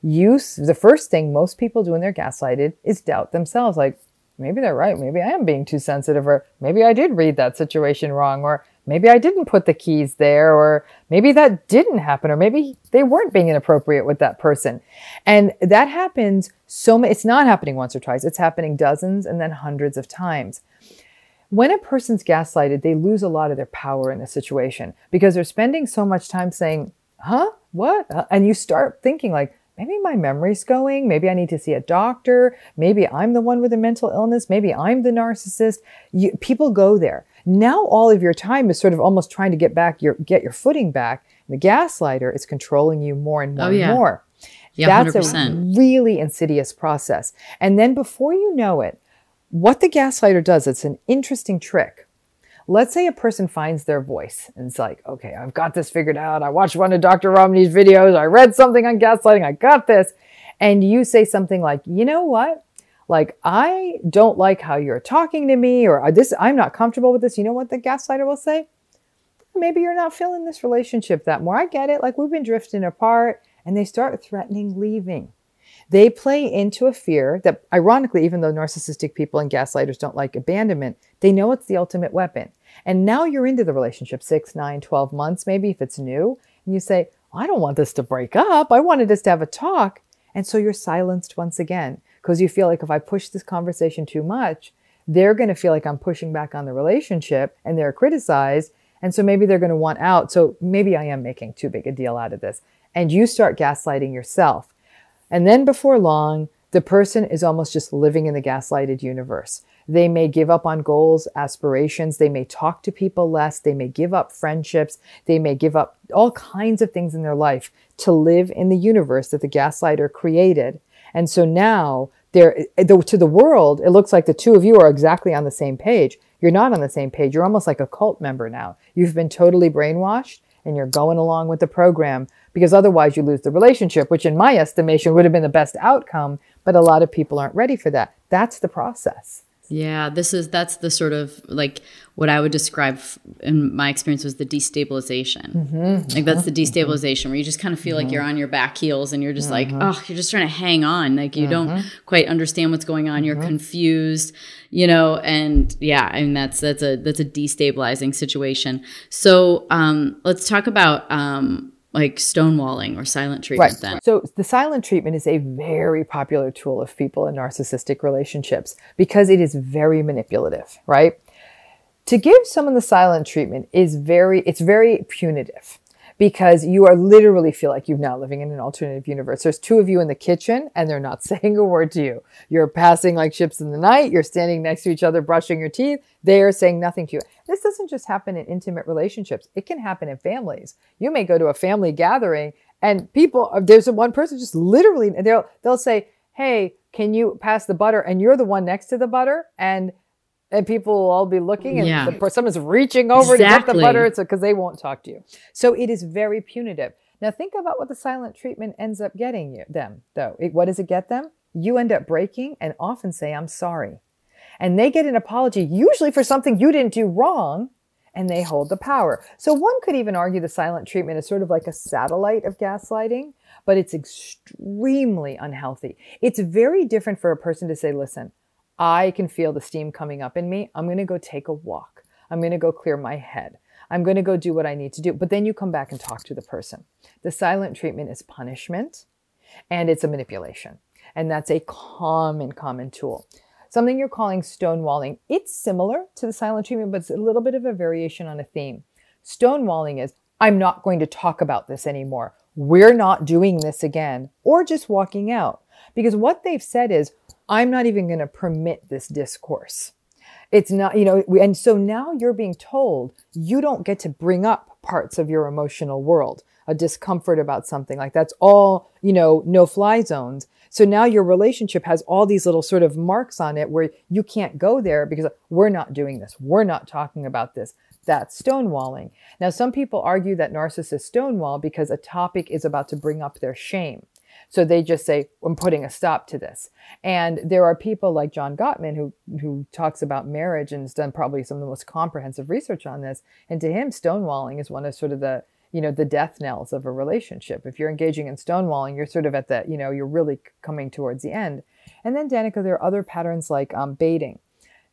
You, the first thing most people do when they're gaslighted is doubt themselves. Like, maybe they're right. Maybe I am being too sensitive, or maybe I did read that situation wrong, or maybe I didn't put the keys there, or maybe that didn't happen, or maybe they weren't being inappropriate with that person. And that happens so much. It's not happening once or twice, it's happening dozens and then hundreds of times. When a person's gaslighted, they lose a lot of their power in a situation because they're spending so much time saying, huh? What? Uh, and you start thinking like, maybe my memory's going. Maybe I need to see a doctor. Maybe I'm the one with a mental illness. Maybe I'm the narcissist. You, people go there. Now all of your time is sort of almost trying to get back your get your footing back. The gaslighter is controlling you more and oh, more oh, yeah. and more.
Yeah,
That's 100%. a really insidious process. And then before you know it, what the gaslighter does, it's an interesting trick Let's say a person finds their voice and it's like, okay, I've got this figured out. I watched one of Dr. Ramani's videos. I read something on gaslighting. I got this. And you say something like, you know what? Like, I don't like how you're talking to me or this, I'm not comfortable with this. You know what the gaslighter will say? Maybe you're not feeling this relationship that more. I get it. Like we've been drifting apart and they start threatening leaving. They play into a fear that, ironically, even though narcissistic people and gaslighters don't like abandonment, they know it's the ultimate weapon. And now you're into the relationship six, nine, 12 months, maybe if it's new, and you say, I don't want this to break up. I wanted us to have a talk. And so you're silenced once again because you feel like if I push this conversation too much, they're going to feel like I'm pushing back on the relationship and they're criticized. And so maybe they're going to want out. So maybe I am making too big a deal out of this. And you start gaslighting yourself. And then before long, the person is almost just living in the gaslighted universe. They may give up on goals, aspirations. They may talk to people less. They may give up friendships. They may give up all kinds of things in their life to live in the universe that the gaslighter created. And so now there to the world, it looks like the two of you are exactly on the same page. You're not on the same page. You're almost like a cult member now. You've been totally brainwashed and you're going along with the program because otherwise you lose the relationship, which in my estimation would have been the best outcome. But a lot of people aren't ready for that. That's the process.
Yeah, this is that's the sort of like what I would describe in my experience was the destabilization. Mm-hmm. Like that's the destabilization where you just kind of feel mm-hmm. like you're on your back heels and you're just mm-hmm. like, oh, you're just trying to hang on. Like you don't mm-hmm. quite understand what's going on. You're mm-hmm. confused, you know. And yeah, I mean that's that's a that's a destabilizing situation. So um, let's talk about um, like stonewalling or silent treatment right. then.
So the silent treatment is a very popular tool of people in narcissistic relationships because it is very manipulative, right? To give someone the silent treatment is very it's very punitive because you are literally feel like you're now living in an alternative universe. There's two of you in the kitchen and they're not (laughs) saying a word to you. You're passing like ships in the night. You're standing next to each other, brushing your teeth. They are saying nothing to you. This doesn't just happen in intimate relationships. It can happen in families. You may go to a family gathering and people, uh, there's one person just literally, they'll, they'll say, Hey, can you pass the butter? And you're the one next to the butter. And and people will all be looking and yeah. the, someone's reaching over exactly. to get the butter it's because they won't talk to you. So it is very punitive. Now think about what the silent treatment ends up getting you them though. It, what does it get them? You end up breaking and often say i'm sorry. And they get an apology usually for something you didn't do wrong and they hold the power. So one could even argue the silent treatment is sort of like a satellite of gaslighting but it's extremely unhealthy. It's very different for a person to say listen I can feel the steam coming up in me. I'm going to go take a walk. I'm going to go clear my head. I'm going to go do what I need to do. But then you come back and talk to the person. The silent treatment is punishment and it's a manipulation. And that's a common, common tool. Something you're calling stonewalling, it's similar to the silent treatment, but it's a little bit of a variation on a theme. Stonewalling is, I'm not going to talk about this anymore. We're not doing this again, or just walking out. Because what they've said is, I'm not even going to permit this discourse. It's not, you know, and so now you're being told you don't get to bring up parts of your emotional world, a discomfort about something like that's all, you know, no fly zones. So now your relationship has all these little sort of marks on it where you can't go there because we're not doing this. We're not talking about this. That's stonewalling. Now, some people argue that narcissists stonewall because a topic is about to bring up their shame. So they just say, I'm putting a stop to this. And there are people like John Gottman who, who talks about marriage and has done probably some of the most comprehensive research on this. And to him, stonewalling is one of sort of the, you know, the death knells of a relationship. If you're engaging in stonewalling, you're sort of at the, you know, you're really coming towards the end. And then, Danica, there are other patterns like um, baiting.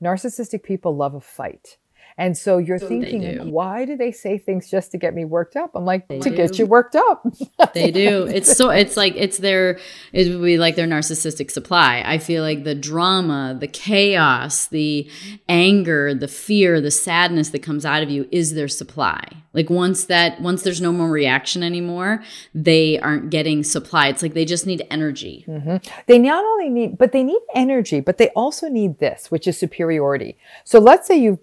Narcissistic people love a fight. And so you're so thinking, why do they say things just to get me worked up? I'm like, they to do. get you worked up. (laughs)
they do. It's so, it's like, it's their, it would be like their narcissistic supply. I feel like the drama, the chaos, the anger, the fear, the sadness that comes out of you is their supply. Like once that, once there's no more reaction anymore, they aren't getting supply. It's like they just need energy.
Mm-hmm. They not only need, but they need energy, but they also need this, which is superiority. So let's say you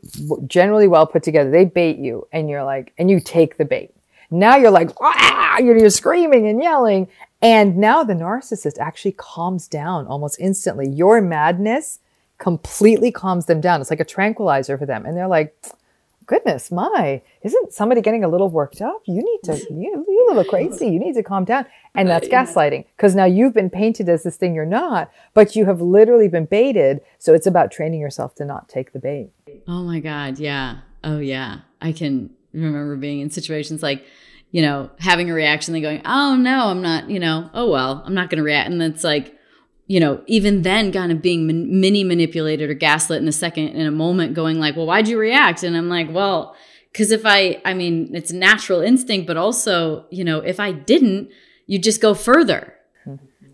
generally well put together. They bait you and you're like, and you take the bait. Now you're like, ah, you're screaming and yelling. And now the narcissist actually calms down almost instantly. Your madness completely calms them down. It's like a tranquilizer for them. And they're like, goodness, my, isn't somebody getting a little worked up? You need to, you, you're a little crazy. You need to calm down. And that's gaslighting because now you've been painted as this thing you're not, but you have literally been baited. So it's about training yourself to not take the bait.
Oh my God. Yeah. Oh, yeah. I can remember being in situations like, you know, having a reaction, then going, oh no, I'm not, you know, oh well, I'm not going to react. And it's like, you know, even then kind of being mini manipulated or gaslit in a second, in a moment, going like, well, why'd you react? And I'm like, well, because if I, I mean, it's natural instinct, but also, you know, if I didn't, you just go further.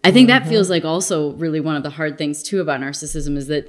I think that feels like also really one of the hard things too about narcissism is that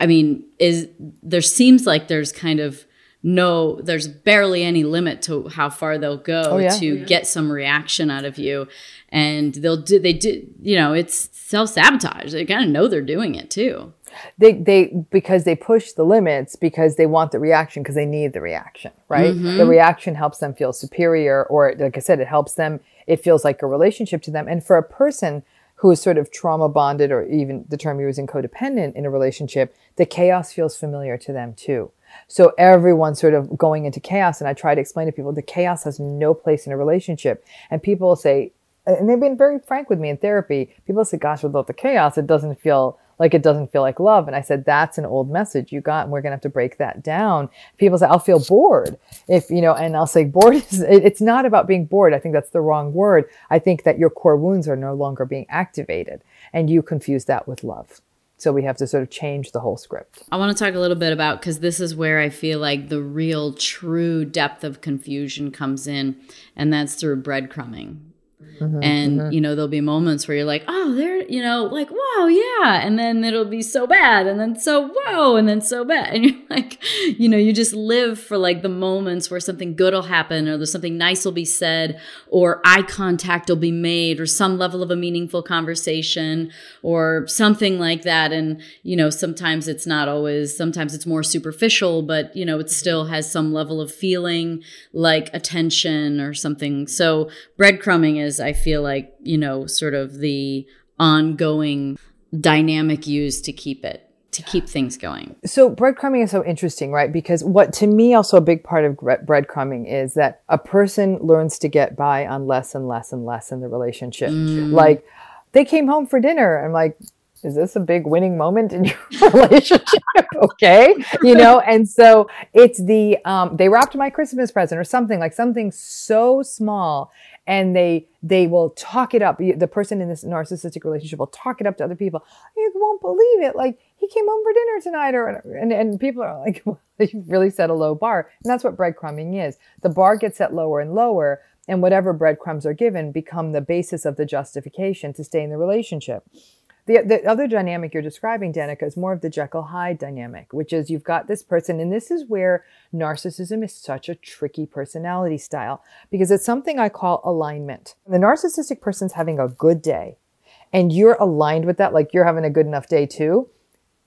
I mean, is there seems like there's kind of no there's barely any limit to how far they'll go oh, yeah. to yeah. get some reaction out of you and they'll do they do you know it's self-sabotage they kind of know they're doing it too
they they because they push the limits because they want the reaction because they need the reaction right mm-hmm. the reaction helps them feel superior or like i said it helps them it feels like a relationship to them and for a person who is sort of trauma bonded or even the term you're using codependent in a relationship, the chaos feels familiar to them too. So everyone's sort of going into chaos. And I try to explain to people the chaos has no place in a relationship. And people say, and they've been very frank with me in therapy. People say, gosh, without the chaos, it doesn't feel like it doesn't feel like love. And I said, that's an old message you got, and we're going to have to break that down. People say, I'll feel bored if, you know, and I'll say, bored (laughs) is, it's not about being bored. I think that's the wrong word. I think that your core wounds are no longer being activated, and you confuse that with love. So we have to sort of change the whole script.
I want to talk a little bit about because this is where I feel like the real true depth of confusion comes in, and that's through breadcrumbing. Mm-hmm, and mm-hmm. you know there'll be moments where you're like oh there you know like wow yeah. And then it'll be so bad and then so whoa and then so bad. And you're like you know you just live for like the moments where something good will happen or there's something nice will be said or eye contact will be made or some level of a meaningful conversation or something like that. And you know sometimes it's not always sometimes it's more superficial but you know it still has some level of feeling like attention or something. So breadcrumbing is I feel like, you know, sort of the ongoing dynamic used to keep it to keep things going.
So breadcrumbing is so interesting, right? Because what to me also a big part of breadcrumbing is that a person learns to get by on less and less and less in the relationship. Mm. Like they came home for dinner. I'm like, is this a big winning moment in your (laughs) relationship? (laughs) okay. You know, and so it's the, um, they wrapped my Christmas present or something like something so small and they they will talk it up. The person in this narcissistic relationship will talk it up to other people. You won't believe it. Like he came home for dinner tonight, or and and people are like, (laughs) well, you really set a low bar, and that's what breadcrumbing is. The bar gets set lower and lower, and whatever breadcrumbs are given become the basis of the justification to stay in the relationship. The, the other dynamic you're describing, Danica, is more of the Jekyll Hyde dynamic, which is you've got this person, and this is where narcissism is such a tricky personality style because it's something I call alignment. The narcissistic person's having a good day, and you're aligned with that, like you're having a good enough day too.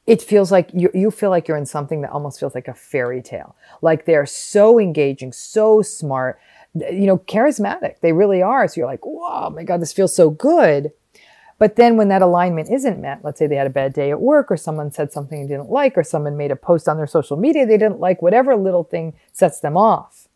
It feels like you, you feel like you're in something that almost feels like a fairy tale. Like they're so engaging, so smart, you know, charismatic. They really are. So you're like, wow, oh my God, this feels so good but then when that alignment isn't met, let's say they had a bad day at work or someone said something they didn't like or someone made a post on their social media they didn't like, whatever little thing sets them off.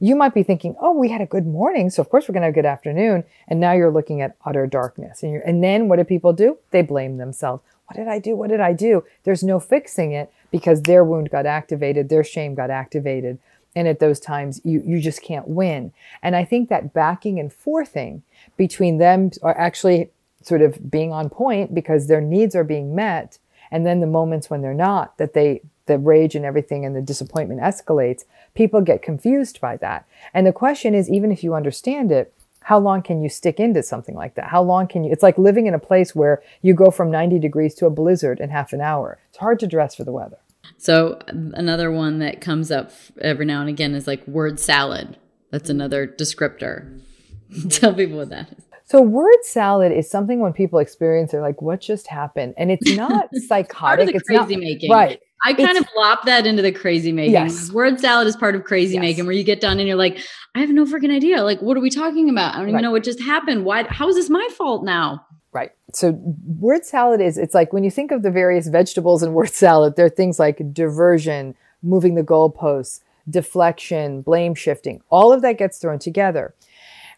You might be thinking, oh, we had a good morning, so of course we're going to have a good afternoon. And now you're looking at utter darkness. And, and then what do people do? They blame themselves. What did I do? What did I do? There's no fixing it because their wound got activated, their shame got activated. And at those times, you, you just can't win. And I think that backing and forthing between them are actually sort of being on point because their needs are being met. And then the moments when they're not that they the rage and everything and the disappointment escalates people get confused by that. And the question is even if you understand it how long can you stick into something like that? How long can you it's like living in a place where you go from 90 degrees to a blizzard in half an hour. It's hard to dress for the weather.
So another one that comes up every now and again is like word salad. That's another descriptor. (laughs) Tell people what that is
so word salad is something when people experience they're like, what just happened? And it's (laughs) not psychotic.
it's
crazy
not,
making. Right.
I kind it's, of lop that into the crazy making. Yes. Word salad is part of crazy yes. making where you get done and you're like, I have no freaking idea. Like, what are we talking about? I don't right. even know what just happened. Why how is this my fault now?
Right. So word salad is it's like when you think of the various vegetables in word salad, there are things like diversion, moving the goalposts, deflection, blame shifting. All of that gets thrown together.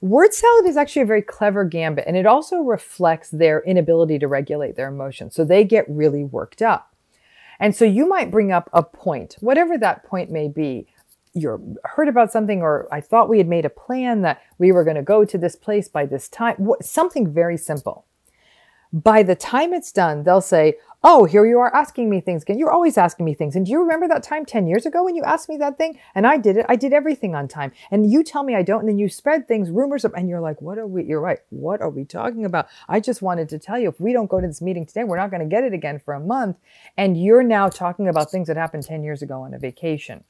Word salad is actually a very clever gambit, and it also reflects their inability to regulate their emotions. So they get really worked up. And so you might bring up a point, whatever that point may be. You're heard about something, or I thought we had made a plan that we were going to go to this place by this time, something very simple. By the time it's done, they'll say, oh, here you are asking me things again. You're always asking me things. And do you remember that time 10 years ago when you asked me that thing? And I did it. I did everything on time. And you tell me I don't. And then you spread things, rumors, and you're like, what are we? You're right. What are we talking about? I just wanted to tell you if we don't go to this meeting today, we're not going to get it again for a month. And you're now talking about things that happened 10 years ago on a vacation.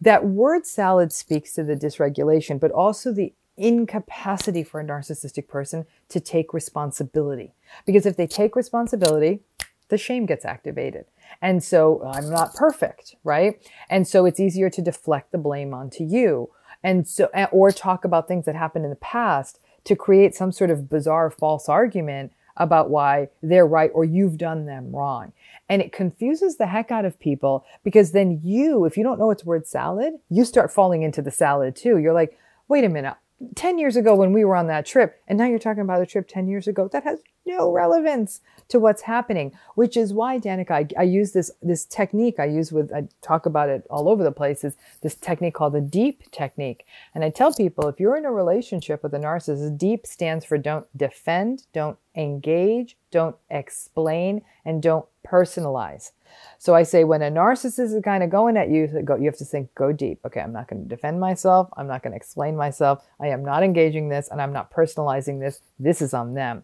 That word salad speaks to the dysregulation, but also the incapacity for a narcissistic person to take responsibility. Because if they take responsibility, the shame gets activated. And so I'm not perfect, right? And so it's easier to deflect the blame onto you. And so, eh, or talk about things that happened in the past to create some sort of bizarre false argument about why they're right or you've done them wrong. And it confuses the heck out of people because then you, if you don't know it's word salad, you start falling into the salad too. You're like, wait a minute, 10 years ago when we were on that trip, and now you're talking about a trip 10 years ago, that has no relevance to what's happening, which is why, Danica, I, I use this, this technique I use with, I talk about it all over the place, is this technique called the deep technique. And I tell people if you're in a relationship with a narcissist, deep stands for don't defend, don't engage, don't explain, and don't personalize. So I say when a narcissist is kind of going at you, you have to think, go deep. Okay, I'm not going to defend myself. I'm not going to explain myself. I am not engaging this and I'm not personalizing this. This is on them.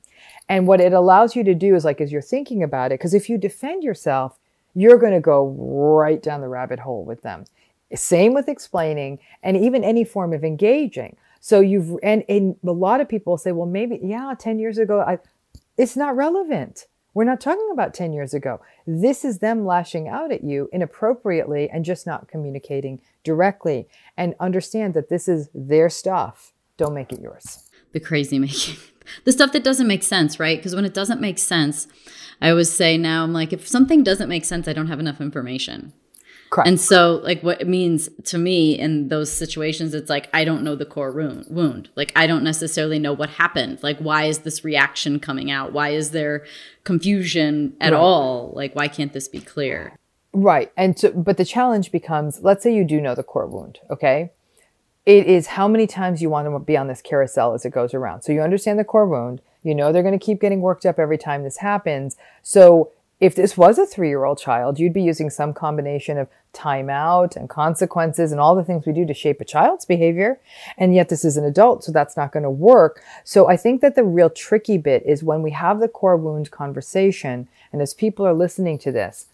And what it allows you to do is like, as you're thinking about it, because if you defend yourself, you're going to go right down the rabbit hole with them. Same with explaining and even any form of engaging. So you've, and, and a lot of people say, well, maybe, yeah, 10 years ago, I, it's not relevant. We're not talking about 10 years ago. This is them lashing out at you inappropriately and just not communicating directly. And understand that this is their stuff. Don't make it yours.
The crazy making. (laughs) The stuff that doesn't make sense, right? Because when it doesn't make sense, I always say now, I'm like, if something doesn't make sense, I don't have enough information. Correct. And so, like, what it means to me in those situations, it's like, I don't know the core wound. Like, I don't necessarily know what happened. Like, why is this reaction coming out? Why is there confusion at right. all? Like, why can't this be clear?
Right. And so, but the challenge becomes let's say you do know the core wound, okay? It is how many times you want to be on this carousel as it goes around. So you understand the core wound. You know they're going to keep getting worked up every time this happens. So if this was a three year old child, you'd be using some combination of timeout and consequences and all the things we do to shape a child's behavior. And yet this is an adult, so that's not going to work. So I think that the real tricky bit is when we have the core wound conversation, and as people are listening to this,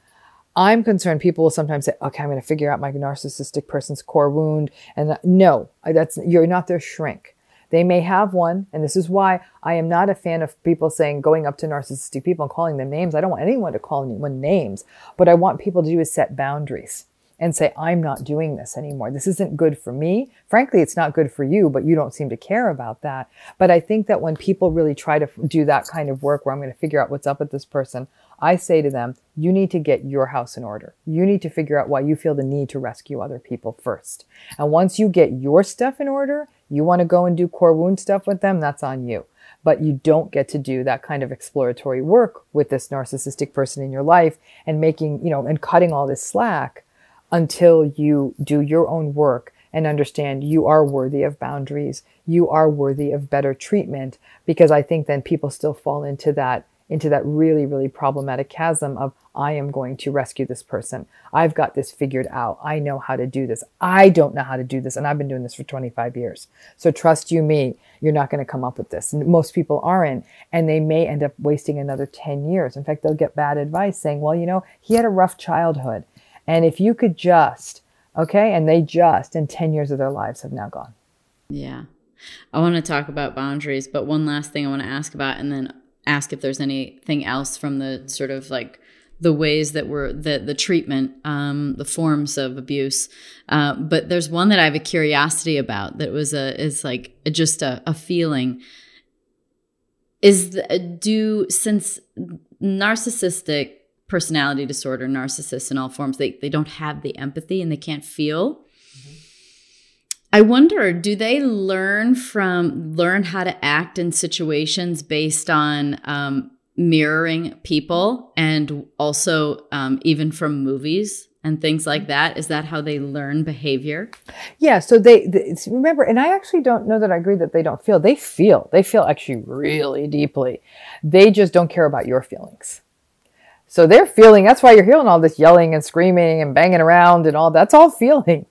I'm concerned people will sometimes say, okay, I'm going to figure out my narcissistic person's core wound. And uh, no, that's, you're not their shrink. They may have one, and this is why I am not a fan of people saying going up to narcissistic people and calling them names. I don't want anyone to call anyone names. What I want people to do is set boundaries and say, I'm not doing this anymore. This isn't good for me. Frankly, it's not good for you, but you don't seem to care about that. But I think that when people really try to do that kind of work where I'm going to figure out what's up with this person, I say to them, you need to get your house in order. You need to figure out why you feel the need to rescue other people first. And once you get your stuff in order, you want to go and do core wound stuff with them, that's on you. But you don't get to do that kind of exploratory work with this narcissistic person in your life and making, you know, and cutting all this slack until you do your own work and understand you are worthy of boundaries. You are worthy of better treatment because I think then people still fall into that into that really, really problematic chasm of, I am going to rescue this person. I've got this figured out. I know how to do this. I don't know how to do this. And I've been doing this for 25 years. So trust you me, you're not going to come up with this. And most people aren't. And they may end up wasting another 10 years. In fact, they'll get bad advice saying, well, you know, he had a rough childhood. And if you could just, okay, and they just, and 10 years of their lives have now gone.
Yeah. I want to talk about boundaries, but one last thing I want to ask about, and then ask if there's anything else from the sort of like the ways that were the the treatment, um, the forms of abuse. Uh, but there's one that I have a curiosity about that was a is like just a, a feeling. Is the, do since narcissistic personality disorder, narcissists in all forms, they they don't have the empathy and they can't feel. I wonder, do they learn from learn how to act in situations based on um, mirroring people and also um, even from movies and things like that? Is that how they learn behavior?
Yeah. So they, they remember, and I actually don't know that I agree that they don't feel. They feel. They feel actually really deeply. They just don't care about your feelings. So they're feeling. That's why you're hearing all this yelling and screaming and banging around and all. That's all feeling.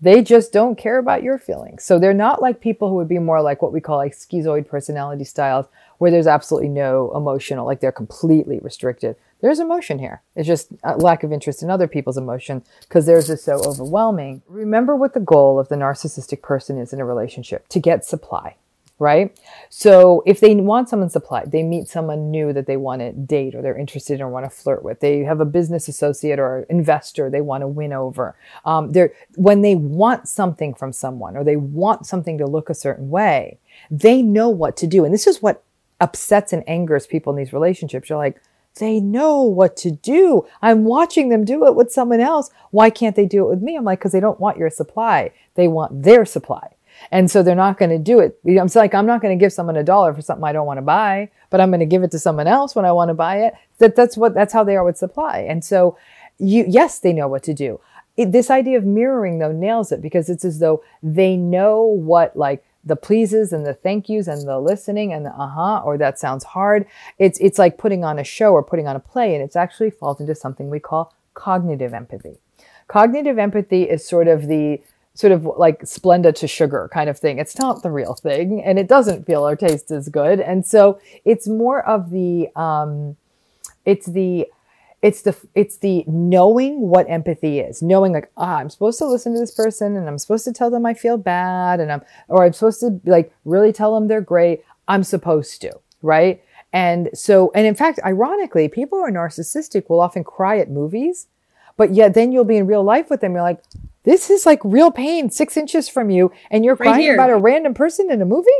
They just don't care about your feelings. So they're not like people who would be more like what we call like schizoid personality styles, where there's absolutely no emotional, like they're completely restricted. There's emotion here. It's just a lack of interest in other people's emotion because theirs is so overwhelming. Remember what the goal of the narcissistic person is in a relationship to get supply right? So if they want someone supplied, they meet someone new that they want to date or they're interested in or want to flirt with. They have a business associate or investor they want to win over. Um, they're when they want something from someone or they want something to look a certain way, they know what to do. And this is what upsets and angers people in these relationships. You're like, they know what to do. I'm watching them do it with someone else. Why can't they do it with me? I'm like, because they don't want your supply. They want their supply. And so they're not going to do it. I'm like, I'm not going to give someone a dollar for something I don't want to buy, but I'm going to give it to someone else when I want to buy it. That that's what that's how they are with supply. And so, you yes, they know what to do. It, this idea of mirroring though nails it because it's as though they know what like the pleases and the thank yous and the listening and the uh-huh or that sounds hard. It's it's like putting on a show or putting on a play, and it's actually falls into something we call cognitive empathy. Cognitive empathy is sort of the sort of like Splenda to sugar kind of thing. It's not the real thing and it doesn't feel or taste as good. And so it's more of the, um, it's the, it's the it's the knowing what empathy is knowing like ah i'm supposed to listen to this person and i'm supposed to tell them i feel bad and i'm or i'm supposed to like really tell them they're great i'm supposed to right and so and in fact ironically people who are narcissistic will often cry at movies but yet then you'll be in real life with them. You're like this is like real pain six inches from you. And you're crying about a random person in a movie?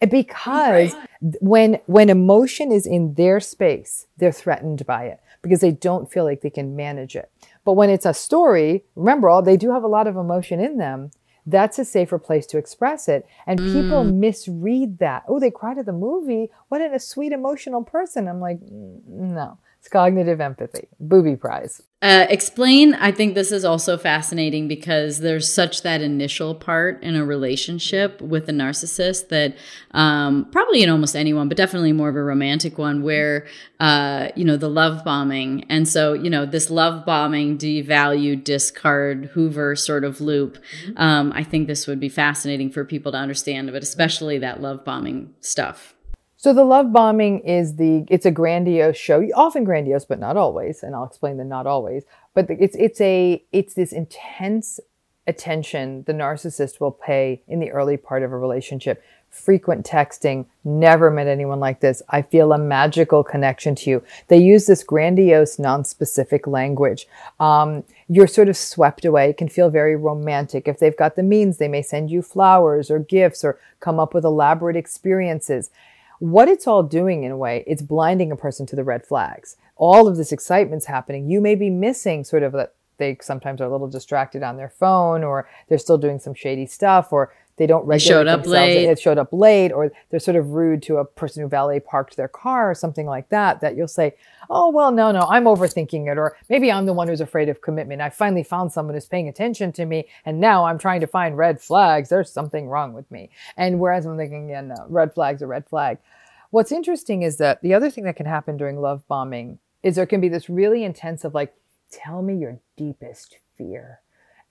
Because right. when when emotion is in their space they're threatened by it because they don't feel like they can manage it. But when it's a story remember all they do have a lot of emotion in them. That's a safer place to express it. And mm. people misread that. Oh they cried at the movie? What in a sweet emotional person. I'm like mm, no it's cognitive empathy. Booby prize.
Uh, explain. I think this is also fascinating because there's such that initial part in a relationship with a narcissist that um, probably in almost anyone, but definitely more of a romantic one, where uh, you know the love bombing, and so you know this love bombing, devalue, discard, Hoover sort of loop. Mm-hmm. Um, I think this would be fascinating for people to understand, but especially that love bombing stuff.
So the love bombing is the it's a grandiose show, often grandiose, but not always. And I'll explain the not always. But it's it's a it's this intense attention the narcissist will pay in the early part of a relationship. Frequent texting, never met anyone like this. I feel a magical connection to you. They use this grandiose, non-specific language. Um, you're sort of swept away. It can feel very romantic. If they've got the means, they may send you flowers or gifts or come up with elaborate experiences what it's all doing in a way, it's blinding a person to the red flags. All of this excitement's happening. You may be missing sort of that they sometimes are a little distracted on their phone or they're still doing some shady stuff or they don't regulate
showed up themselves. late.
It showed up late, or they're sort of rude to a person who valet parked their car, or something like that. That you'll say, "Oh well, no, no, I'm overthinking it," or maybe I'm the one who's afraid of commitment. I finally found someone who's paying attention to me, and now I'm trying to find red flags. There's something wrong with me. And whereas I'm thinking, yeah, no, red flags are red flag. What's interesting is that the other thing that can happen during love bombing is there can be this really intense of like, tell me your deepest fear.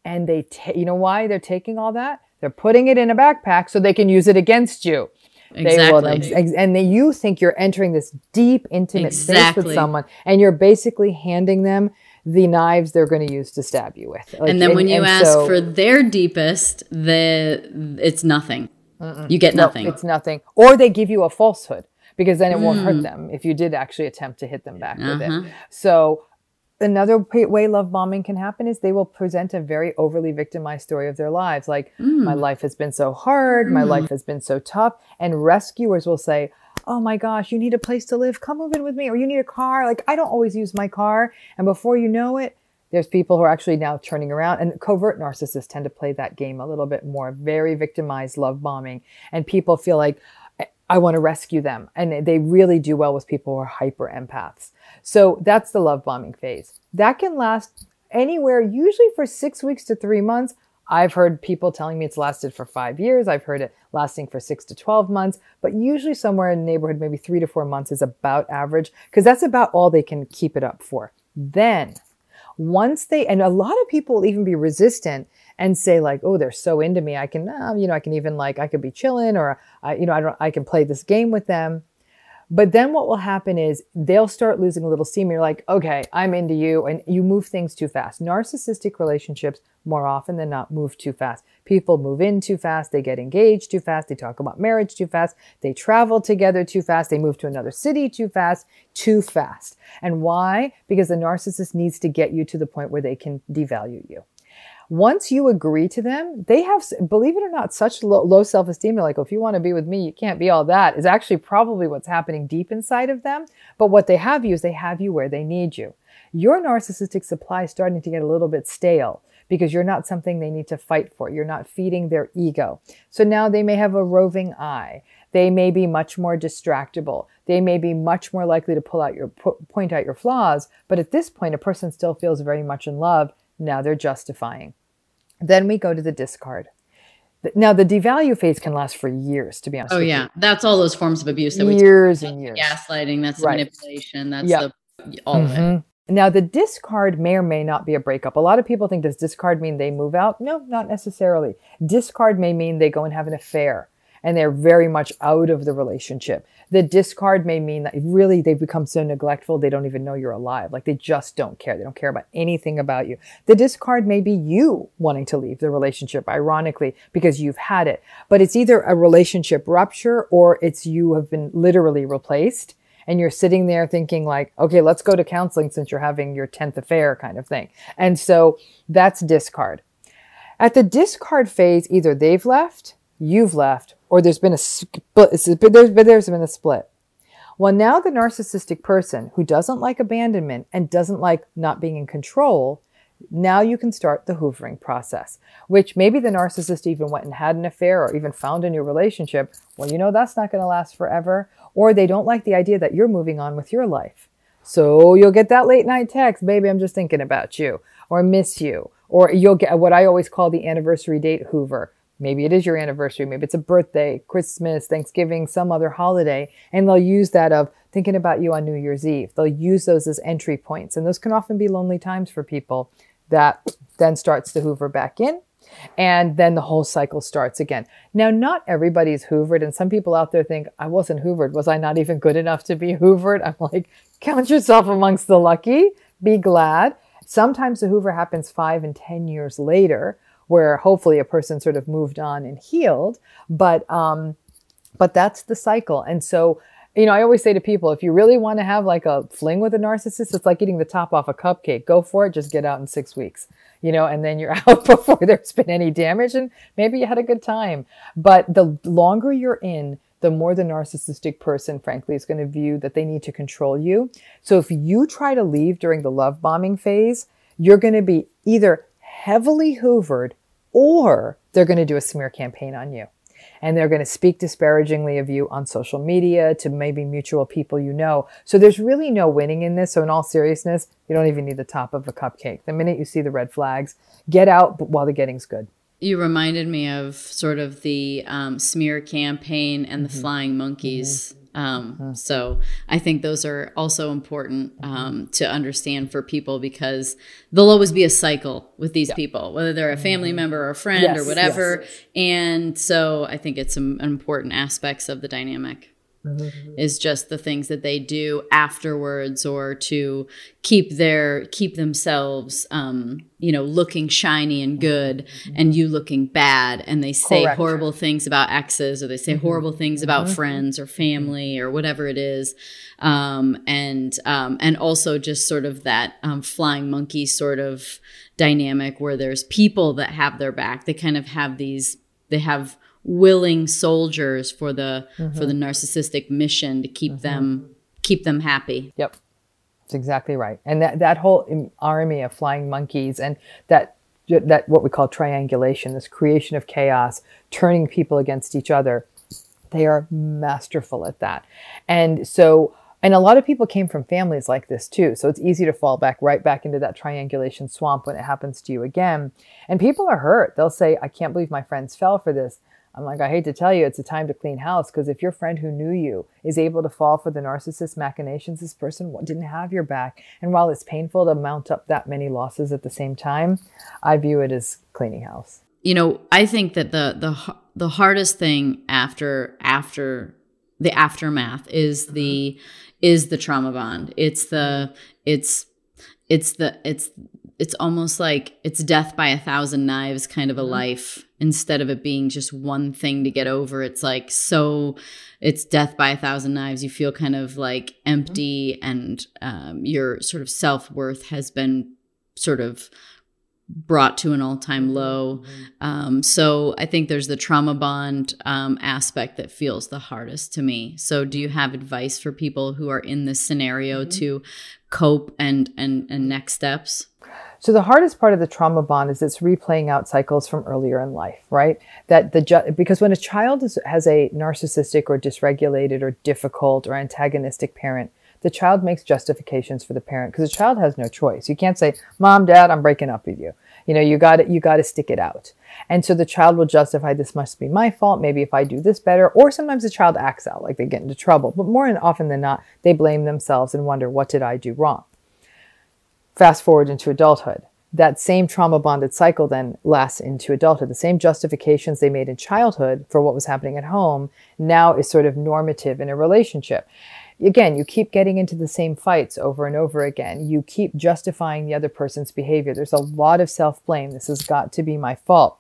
And they, ta- you know why they're taking all that? They're putting it in a backpack so they can use it against you.
Exactly.
They will, and they, you think you're entering this deep, intimate exactly. space with someone, and you're basically handing them the knives they're going to use to stab you with.
Like, and then when you ask so, for their deepest, the it's nothing. Mm-mm. You get nothing.
No, it's nothing. Or they give you a falsehood because then it mm. won't hurt mm. them if you did actually attempt to hit them back uh-huh. with it. Uh-huh. So another way love bombing can happen is they will present a very overly victimized story of their lives. Like mm. my life has been so hard. My mm. life has been so tough. And rescuers will say oh my gosh you need a place to live. Come move in with me or you need a car. Like i don't always use my car. And before you know it there's people who are actually now turning around. And covert narcissists tend to play that game a little bit more very victimized love bombing. And people feel like i want to rescue them. And they really do well with people who are hyper empaths so that's the love bombing phase that can last anywhere usually for six weeks to three months I've heard people telling me it's lasted for five years. I've heard it lasting for six to 12 months, but usually somewhere in the neighborhood, maybe three to four months is about average because that's about all they can keep it up for. Then once they, and a lot of people will even be resistant and say like, oh, they're so into me. I can, uh, you know, I can even like, I could be chilling or, I, you know, I don't, I can play this game with them. But then what will happen is they'll start losing a little steam. You're like, okay, I'm into you. And you move things too fast. Narcissistic relationships, more often than not, move too fast. People move in too fast. They get engaged too fast. They talk about marriage too fast. They travel together too fast. They move to another city too fast, too fast. And why? Because the narcissist needs to get you to the point where they can devalue you. Once you agree to them, they have, believe it or not, such low, low self esteem. They're like, if you want to be with me, you can't be all that, is actually probably what's happening deep inside of them. But what they have you is they have you where they need you. Your narcissistic supply is starting to get a little bit stale because you're not something they need to fight for. You're not feeding their ego. So now they may have a roving eye. They may be much more distractible. They may be much more likely to pull out your point out your flaws. But at this point, a person still feels very much in love. Now they're justifying. Then we go to the discard. Now the devalue phase can last for years, to be honest.
Oh yeah, you. that's all those forms of abuse that
years we and years.
Gaslighting, that's right. manipulation, that's yep. the all mm-hmm. of it. Mm-hmm.
Now, the discard may or may not be a breakup. A lot of people think, does discard mean they move out? No, not necessarily. Discard may mean they go and have an affair and they're very much out of the relationship. The discard may mean that really they've become so neglectful, they don't even know you're alive. Like they just don't care. They don't care about anything about you. The discard may be you wanting to leave the relationship, ironically, because you've had it. But it's either a relationship rupture or it's you have been literally replaced and you're sitting there thinking like, okay, let's go to counseling since you're having your 10th affair kind of thing. And so that's discard. At the discard phase, either they've left, you've left, or there's been a split, there's, there's been a split. Well, now the narcissistic person who doesn't like abandonment and doesn't like not being in control, now you can start the hoovering process, which maybe the narcissist even went and had an affair or even found a new relationship. Well, you know, that's not going to last forever or they don't like the idea that you're moving on with your life. So you'll get that late night text, baby, I'm just thinking about you, or miss you, or you'll get what I always call the anniversary date hoover. Maybe it is your anniversary, maybe it's a birthday, Christmas, Thanksgiving, some other holiday, and they'll use that of thinking about you on New Year's Eve. They'll use those as entry points, and those can often be lonely times for people that then starts to hoover back in and then the whole cycle starts again. Now, not everybody's hoovered, and some people out there think, I wasn't hoovered. Was I not even good enough to be (laughs) hoovered? I'm like, count yourself amongst the lucky, be glad. Sometimes the hoover happens five and 10 years later, where hopefully a person sort of moved on and healed. But, um, but that's the cycle. And so, you know, I always say to people, if you really want to have like a fling with a narcissist, it's like eating the top off a cupcake. Go for it. Just get out in six weeks you know, and then you're (laughs) out before there's been any damage and maybe you had a good time. But the longer you're in, the more the narcissistic person, frankly, is going to view that they need to control you. So if you try to leave during the love bombing phase, you're going to be either heavily hoovered or they're going to do a smear campaign on you and they're going to speak disparagingly of you on social media to maybe mutual people you know. So there's really no winning in this. So in all seriousness, you don't even need the top of a cupcake. The minute you see the red flags, get out while the getting's good.
You reminded me of sort of the um, smear campaign and the mm-hmm. flying monkeys. Um, mm-hmm. So I think those are also important um, to understand for people because there'll always be a cycle with these yeah. people, whether they're a family mm-hmm. member or a friend yes, or whatever. Yes. And so I think it's some important aspects of the dynamic mm-hmm. is just the things that they do afterwards or to keep their keep themselves um, you know looking shiny and good mm-hmm. and you looking bad and they say Correct. horrible things about exes or they say mm-hmm. horrible things about mm-hmm. friends or family or whatever it is um, and um, and also just sort of that um, flying monkey sort of dynamic where there's people that have their back they kind of have these they have willing soldiers for the mm-hmm. for the narcissistic mission to keep mm-hmm. them keep them happy.
Yep. That's exactly right. And that that whole army of flying monkeys and that that what we call triangulation, this creation of chaos, turning people against each other. They are masterful at that. And so and a lot of people came from families like this too. So it's easy to fall back right back into that triangulation swamp when it happens to you again. And people are hurt. They'll say, I can't believe my friends fell for this. I'm like, I hate to tell you, it's a time to clean house because if your friend who knew you is able to fall for the narcissist machinations, this person didn't have your back. And while it's painful to mount up that many losses at the same time, I view it as cleaning house.
You know, I think that the the the hardest thing after after the aftermath is the is the trauma bond. It's the it's it's the it's it's almost like it's death by a thousand knives kind of a mm-hmm. life instead of it being just one thing to get over it's like so it's death by a thousand knives. You feel kind of like empty mm-hmm. and um, your sort of self-worth has been sort of brought to an all-time low. Um, so i think there's the trauma bond um, aspect that feels the hardest to me. So do you have advice for people who are in this scenario mm-hmm. to cope and and and next steps
so the hardest part of the trauma bond is it's replaying out cycles from earlier in life, right? That the ju- because when a child is, has a narcissistic or dysregulated or difficult or antagonistic parent, the child makes justifications for the parent because the child has no choice. You can't say, "Mom, Dad, I'm breaking up with you." You know, you got you got to stick it out. And so the child will justify this must be my fault. Maybe if I do this better, or sometimes the child acts out like they get into trouble. But more often than not, they blame themselves and wonder, "What did I do wrong?" Fast forward into adulthood. That same trauma bonded cycle then lasts into adulthood. The same justifications they made in childhood for what was happening at home now is sort of normative in a relationship. Again, you keep getting into the same fights over and over again. You keep justifying the other person's behavior. There's a lot of self blame. This has got to be my fault.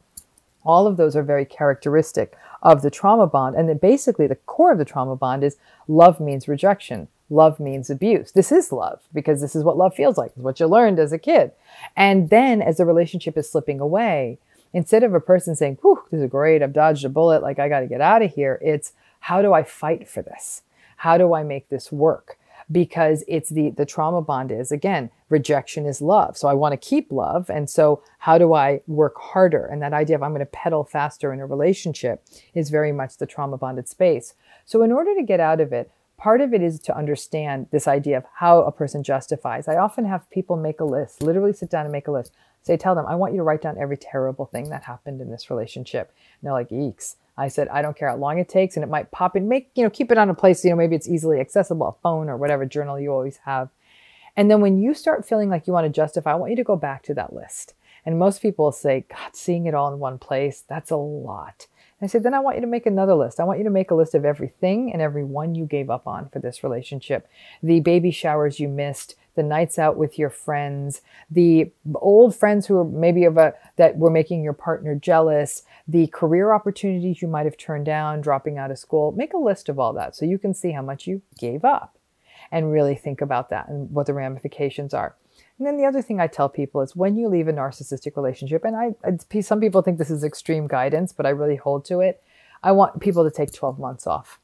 All of those are very characteristic of the trauma bond. And then basically, the core of the trauma bond is love means rejection love means abuse. This is love because this is what love feels like. It's what you learned as a kid. And then as the relationship is slipping away, instead of a person saying, whew, this is great, I've dodged a bullet, like I got to get out of here, it's how do I fight for this? How do I make this work? Because it's the, the trauma bond is again, rejection is love. So I want to keep love. And so how do I work harder? And that idea of I'm going to pedal faster in a relationship is very much the trauma bonded space. So in order to get out of it, part of it is to understand this idea of how a person justifies. I often have people make a list, literally sit down and make a list. Say, tell them, I want you to write down every terrible thing that happened in this relationship. And they're like, eeks. I said, I don't care how long it takes, and it might pop in, make, you know, keep it on a place, you know, maybe it's easily accessible, a phone or whatever journal you always have. And then when you start feeling like you want to justify, I want you to go back to that list. And most people say, God, seeing it all in one place, that's a lot. I said, then I want you to make another list. I want you to make a list of everything and every one you gave up on for this relationship. The baby showers you missed, the nights out with your friends, the old friends who were maybe of a that were making your partner jealous, the career opportunities you might have turned down, dropping out of school. Make a list of all that so you can see how much you gave up and really think about that and what the ramifications are. And then the other thing I tell people is when you leave a narcissistic relationship, and I, some people think this is extreme guidance, but I really hold to it. I want people to take 12 months off.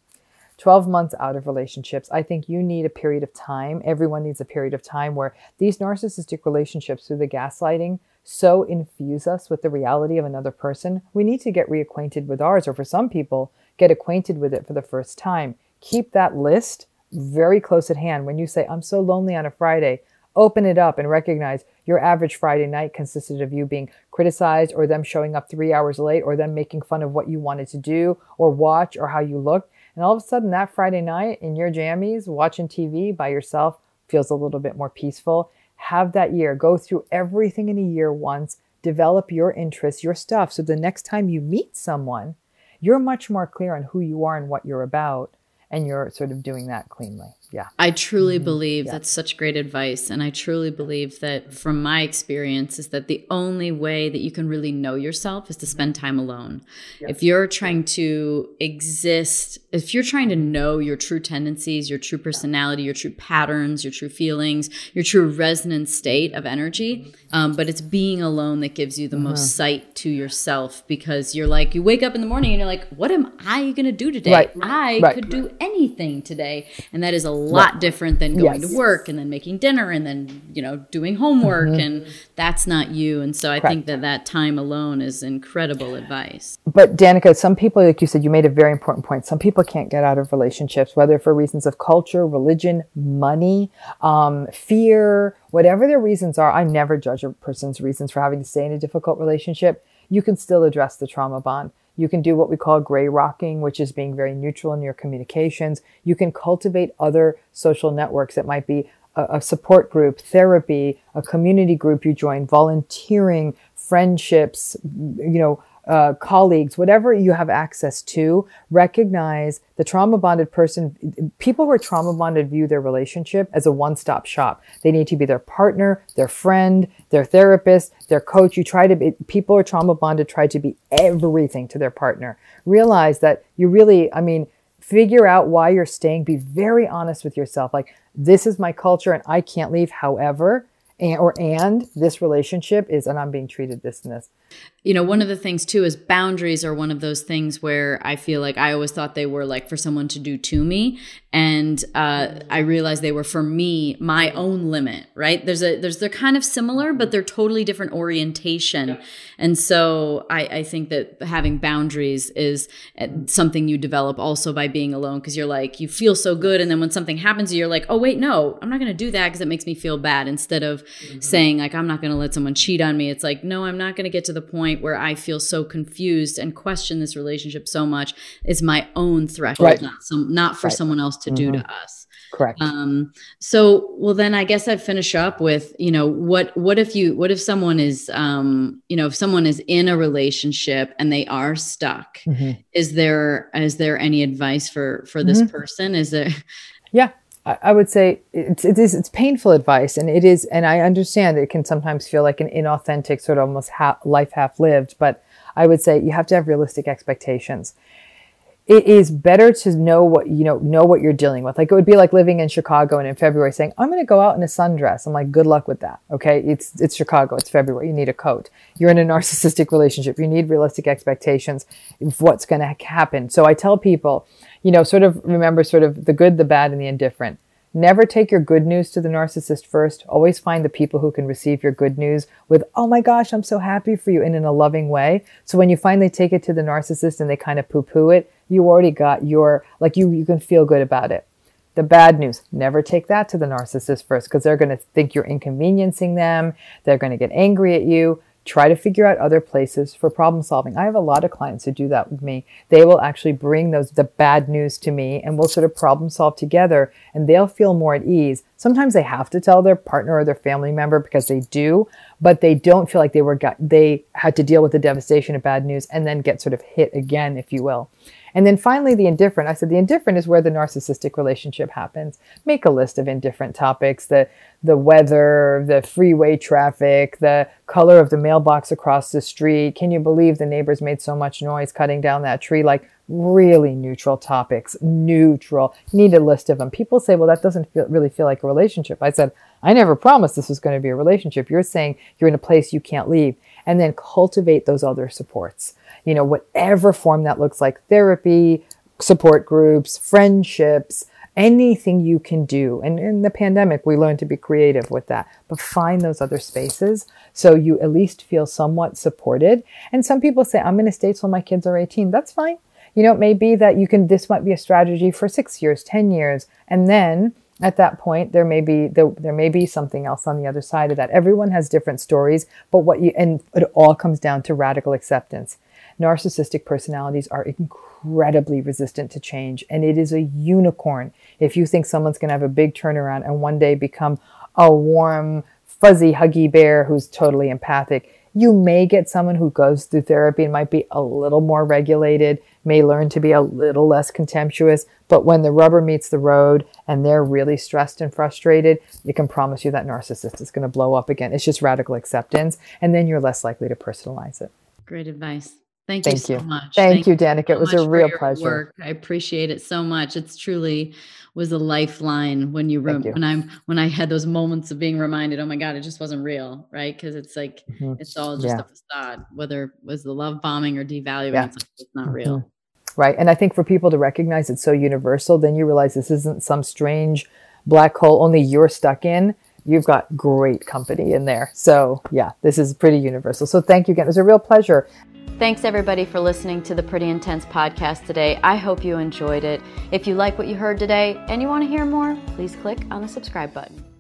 12 months out of relationships. I think you need a period of time. Everyone needs a period of time where these narcissistic relationships through the gaslighting so infuse us with the reality of another person. We need to get reacquainted with ours, or for some people, get acquainted with it for the first time. Keep that list very close at hand. When you say, I'm so lonely on a Friday, Open it up and recognize your average Friday night consisted of you being criticized or them showing up three hours late or them making fun of what you wanted to do or watch or how you looked. And all of a sudden, that Friday night in your jammies, watching TV by yourself feels a little bit more peaceful. Have that year. Go through everything in a year once. Develop your interests, your stuff. So the next time you meet someone, you're much more clear on who you are and what you're about. And you're sort of doing that cleanly yeah.
I truly mm-hmm. believe yeah. that's such great advice. And I truly believe that from my experience is that the only way that you can really know yourself is to spend time alone. Yes. If you're trying to exist, if you're trying to know your true tendencies, your true personality, your true patterns, your true feelings, your true resonant state of energy, um, but it's being alone that gives you the uh-huh. most sight to yourself because you're like, you wake up in the morning and you're like, what am I going to do today? Right. I right. could do anything today. And that is a lot different than going yes. to work and then making dinner and then you know doing homework mm-hmm. and that's not you. And so i Correct. think that that time alone is incredible advice.
But danica some people like you said you made a very important point. Some people can't get out of relationships whether for reasons of culture religion money um, fear whatever their reasons are. I never judge a person's reasons for having to stay in a difficult relationship. You can still address the trauma bond you can do what we call gray rocking, which is being very neutral in your communications. You can cultivate other social networks. It might be a, a support group, therapy, a community group you join, volunteering, friendships, you know, uh, colleagues, whatever you have access to, recognize the trauma bonded person. People who are trauma bonded view their relationship as a one stop shop. They need to be their partner, their friend, their therapist, their coach. You try to be, people who are trauma bonded try to be everything to their partner. Realize that you really, I mean, figure out why you're staying. Be very honest with yourself. Like, this is my culture and I can't leave. However, and, or and this relationship is and i'm being treated this and this
you know one of the things too is boundaries are one of those things where i feel like i always thought they were like for someone to do to me and uh, i realized they were for me my own limit right there's a there's they're kind of similar but they're totally different orientation yeah. and so I, I think that having boundaries is uh, something you develop also by being alone because you're like you feel so good and then when something happens you're like oh wait no i'm not going to do that because it makes me feel bad instead of mm-hmm. saying like i'm not going to let someone cheat on me it's like no i'm not going to get to the point where I feel so confused and question this relationship so much is my own threshold, right. not some, not for right. someone else to mm-hmm. do to mm-hmm. us.
Correct.
Um, so, well, then I guess I'd finish up with, you know, what, what if you, what if someone is, um, you know, if someone is in a relationship and they are stuck, mm-hmm. is there, is there any advice for, for this mm-hmm. person? Is there?
Yeah. I would say it's, it is, it's painful advice and it is, and I understand it can sometimes feel like an inauthentic sort of almost half, life half lived, but I would say you have to have realistic expectations. It is better to know what, you know, know what you're dealing with. Like it would be like living in Chicago and in February saying, I'm going to go out in a sundress. I'm like, good luck with that. Okay. It's, it's Chicago. It's February. You need a coat. You're in a narcissistic relationship. You need realistic expectations of what's going to happen. So I tell people, you know, sort of remember sort of the good, the bad, and the indifferent. Never take your good news to the narcissist first. Always find the people who can receive your good news with, oh my gosh, I'm so happy for you, and in a loving way. So when you finally take it to the narcissist and they kind of poo poo it, you already got your, like you, you can feel good about it. The bad news, never take that to the narcissist first because they're going to think you're inconveniencing them. They're going to get angry at you try to figure out other places for problem solving. I have a lot of clients who do that with me. They will actually bring those the bad news to me and we'll sort of problem solve together and they'll feel more at ease. Sometimes they have to tell their partner or their family member because they do, but they don't feel like they were got they had to deal with the devastation of bad news and then get sort of hit again, if you will. And then finally, the indifferent. I said the indifferent is where the narcissistic relationship happens. Make a list of indifferent topics the, the weather, the freeway traffic, the color of the mailbox across the street. Can you believe the neighbors made so much noise cutting down that tree? Like really neutral topics, neutral. Need a list of them. People say, well, that doesn't feel, really feel like a relationship. I said, I never promised this was going to be a relationship. You're saying you're in a place you can't leave. And then cultivate those other supports you know, whatever form that looks like therapy, support groups, friendships, anything you can do. And in the pandemic, we learned to be creative with that, but find those other spaces so you at least feel somewhat supported. And some people say, I'm going to stay till my kids are 18. That's fine. You know, it may be that you can, this might be a strategy for six years, 10 years. And then at that point, there may be, there, there may be something else on the other side of that. Everyone has different stories, but what you, and it all comes down to radical acceptance narcissistic personalities are incredibly resistant to change. And it is a unicorn if you think someone's going to have a big turnaround and one day become a warm, fuzzy, huggy bear who's totally empathic. You may get someone who goes through therapy and might be a little more regulated, may learn to be a little less contemptuous, but when the rubber meets the road and they're really stressed and frustrated, you can promise you that narcissist is going to blow up again. It's just radical acceptance, and then you're less likely to personalize it.
Great advice. Thank, Thank you so much.
Thank, Thank you, Danica. So it was a real pleasure. Work.
I appreciate it so much. It's truly was a lifeline when you, you. when I'm when I had those moments of being reminded, oh my God, it just wasn't real, right? Because it's like mm-hmm. it's all just yeah. a facade, whether it was the love bombing or devaluing, yeah. it's, like, it's, not mm-hmm. real.
Right. And I think for people to recognize it's so universal, then you realize this isn't some strange black hole only you're stuck in you've got great company in there. So, yeah, this is pretty universal. So, thank you again. It was a real pleasure.
Thanks everybody for listening to the Pretty Intense podcast today. I hope you enjoyed it. If you like what you heard today and you want to hear more, please click on the subscribe button.